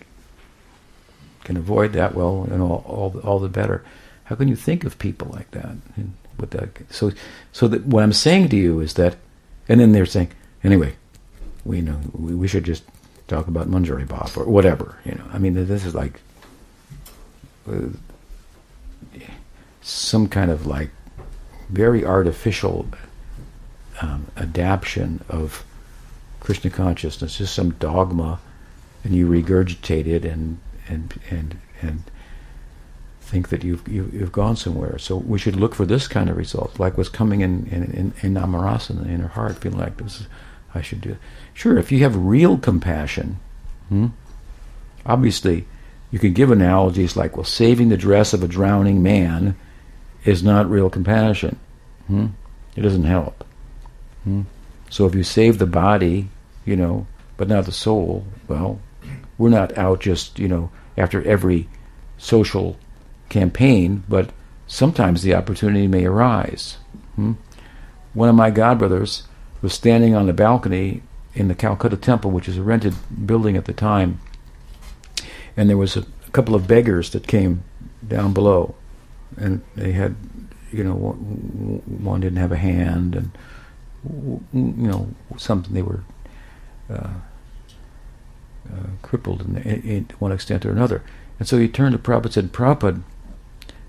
can avoid that, well, you know, all all the better. How can you think of people like that? And with that, so so that what I'm saying to you is that, and then they're saying, anyway, we know we, we should just talk about Manjari Bhav or whatever. You know, I mean, this is like. Some kind of like very artificial um, adaptation of Krishna consciousness, just some dogma, and you regurgitate it and and and and think that you've you've, you've gone somewhere. So we should look for this kind of result, like what's coming in in in, in Amarasana, in her heart, feeling like this is I should do. It. Sure, if you have real compassion, hmm, obviously you can give analogies like, well, saving the dress of a drowning man is not real compassion. Hmm? It doesn't help. Hmm? So if you save the body, you know, but not the soul, well, we're not out just, you know, after every social campaign, but sometimes the opportunity may arise. Hmm? One of my godbrothers was standing on the balcony in the Calcutta Temple, which is a rented building at the time, and there was a, a couple of beggars that came down below and they had, you know, one didn't have a hand, and you know, something they were uh, uh, crippled in, in, in, one extent or another. And so he turned to Prabhupada and said, Prabhupada,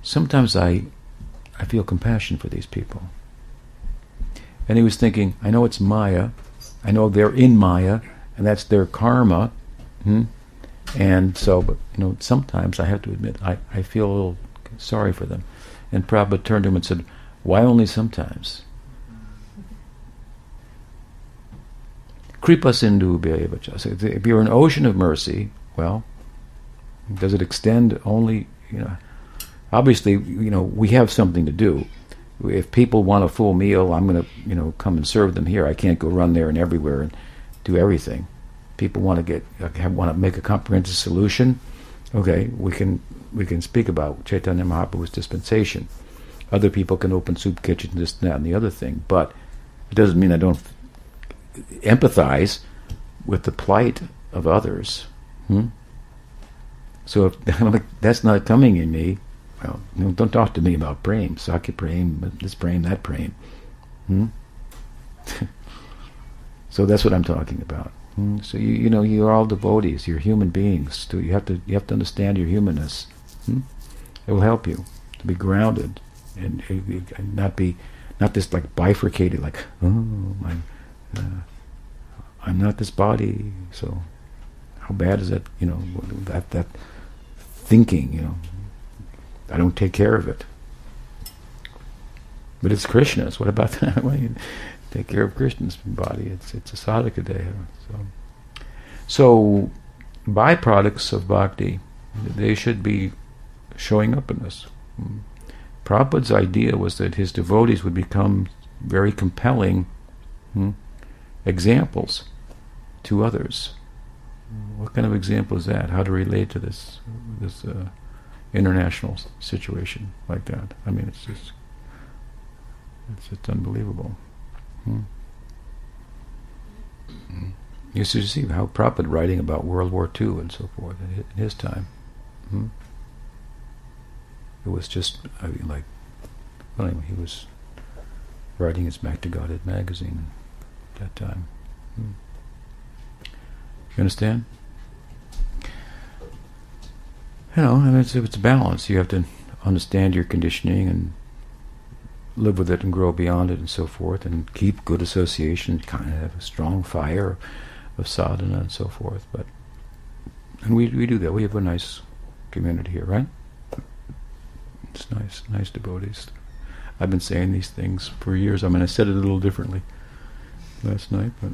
sometimes I, I feel compassion for these people. And he was thinking, I know it's Maya, I know they're in Maya, and that's their karma. Hmm? And so, but you know, sometimes I have to admit, I, I feel a little sorry for them. And Prabhupada turned to him and said, Why only sometimes? Kripa Sindhu If you're an ocean of mercy, well, Does it extend only, you know, obviously, you know, we have something to do. If people want a full meal, I'm going to, you know, come and serve them here. I can't go run there and everywhere and do everything. People want to get, want to make a comprehensive solution. Okay, we can we can speak about Chaitanya Mahaprabhu's dispensation. Other people can open soup kitchens, this, that, and the other thing. But it doesn't mean I don't empathize with the plight of others. Hmm? So if [LAUGHS] that's not coming in me, well, don't talk to me about prem, Sakhya prem, this prem, that prem. Hmm? [LAUGHS] so that's what I'm talking about. Hmm? So you you know you're all devotees. You're human beings. So you have to you have to understand your humanness. Hmm? It will help you to be grounded and, and not be not this like bifurcated like oh my uh, I'm not this body. So how bad is that? You know that that thinking. You know I don't take care of it. But it's Krishna's. What about [LAUGHS] that? Take care of Krishna's body. It's it's a sadhaka deha. So, so byproducts of bhakti, they should be showing up in us. Prabhupada's idea was that his devotees would become very compelling hmm, examples to others. What kind of example is that? How to relate to this this uh, international situation like that? I mean, it's just it's just unbelievable. Hmm. You should see how Prabhupada writing about World War II and so forth in his time. Hmm? It was just I mean, like, well, anyway, he was writing his Back to Godhead magazine at that time. Hmm. You understand? You know, I mean, it's, it's a balance. You have to understand your conditioning and live with it and grow beyond it and so forth, and keep good association, kind of have a strong fire of sadhana and so forth. But and we we do that. We have a nice community here, right? It's nice, nice devotees. I've been saying these things for years. I mean, I said it a little differently last night, but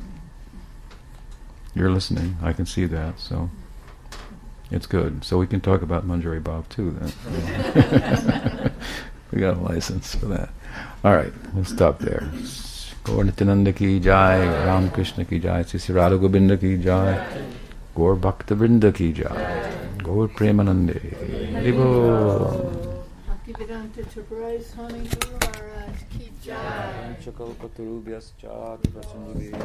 you're listening. I can see that, so it's good. So we can talk about Manjari Bhav too. Then [LAUGHS] we got a license for that. All right, we'll stop there. Gaur Nityananda ki jai, Ram Krishna ki jai, Sri Radha Govinda ki jai, Gaur Bhakta Vrinda ki jai, Gaur Premanande. Haribol. Bhaktivedanta Tabrai Swami Guru Maharaj ki jai. Chakalpatarubhyascha, Prasandhavya,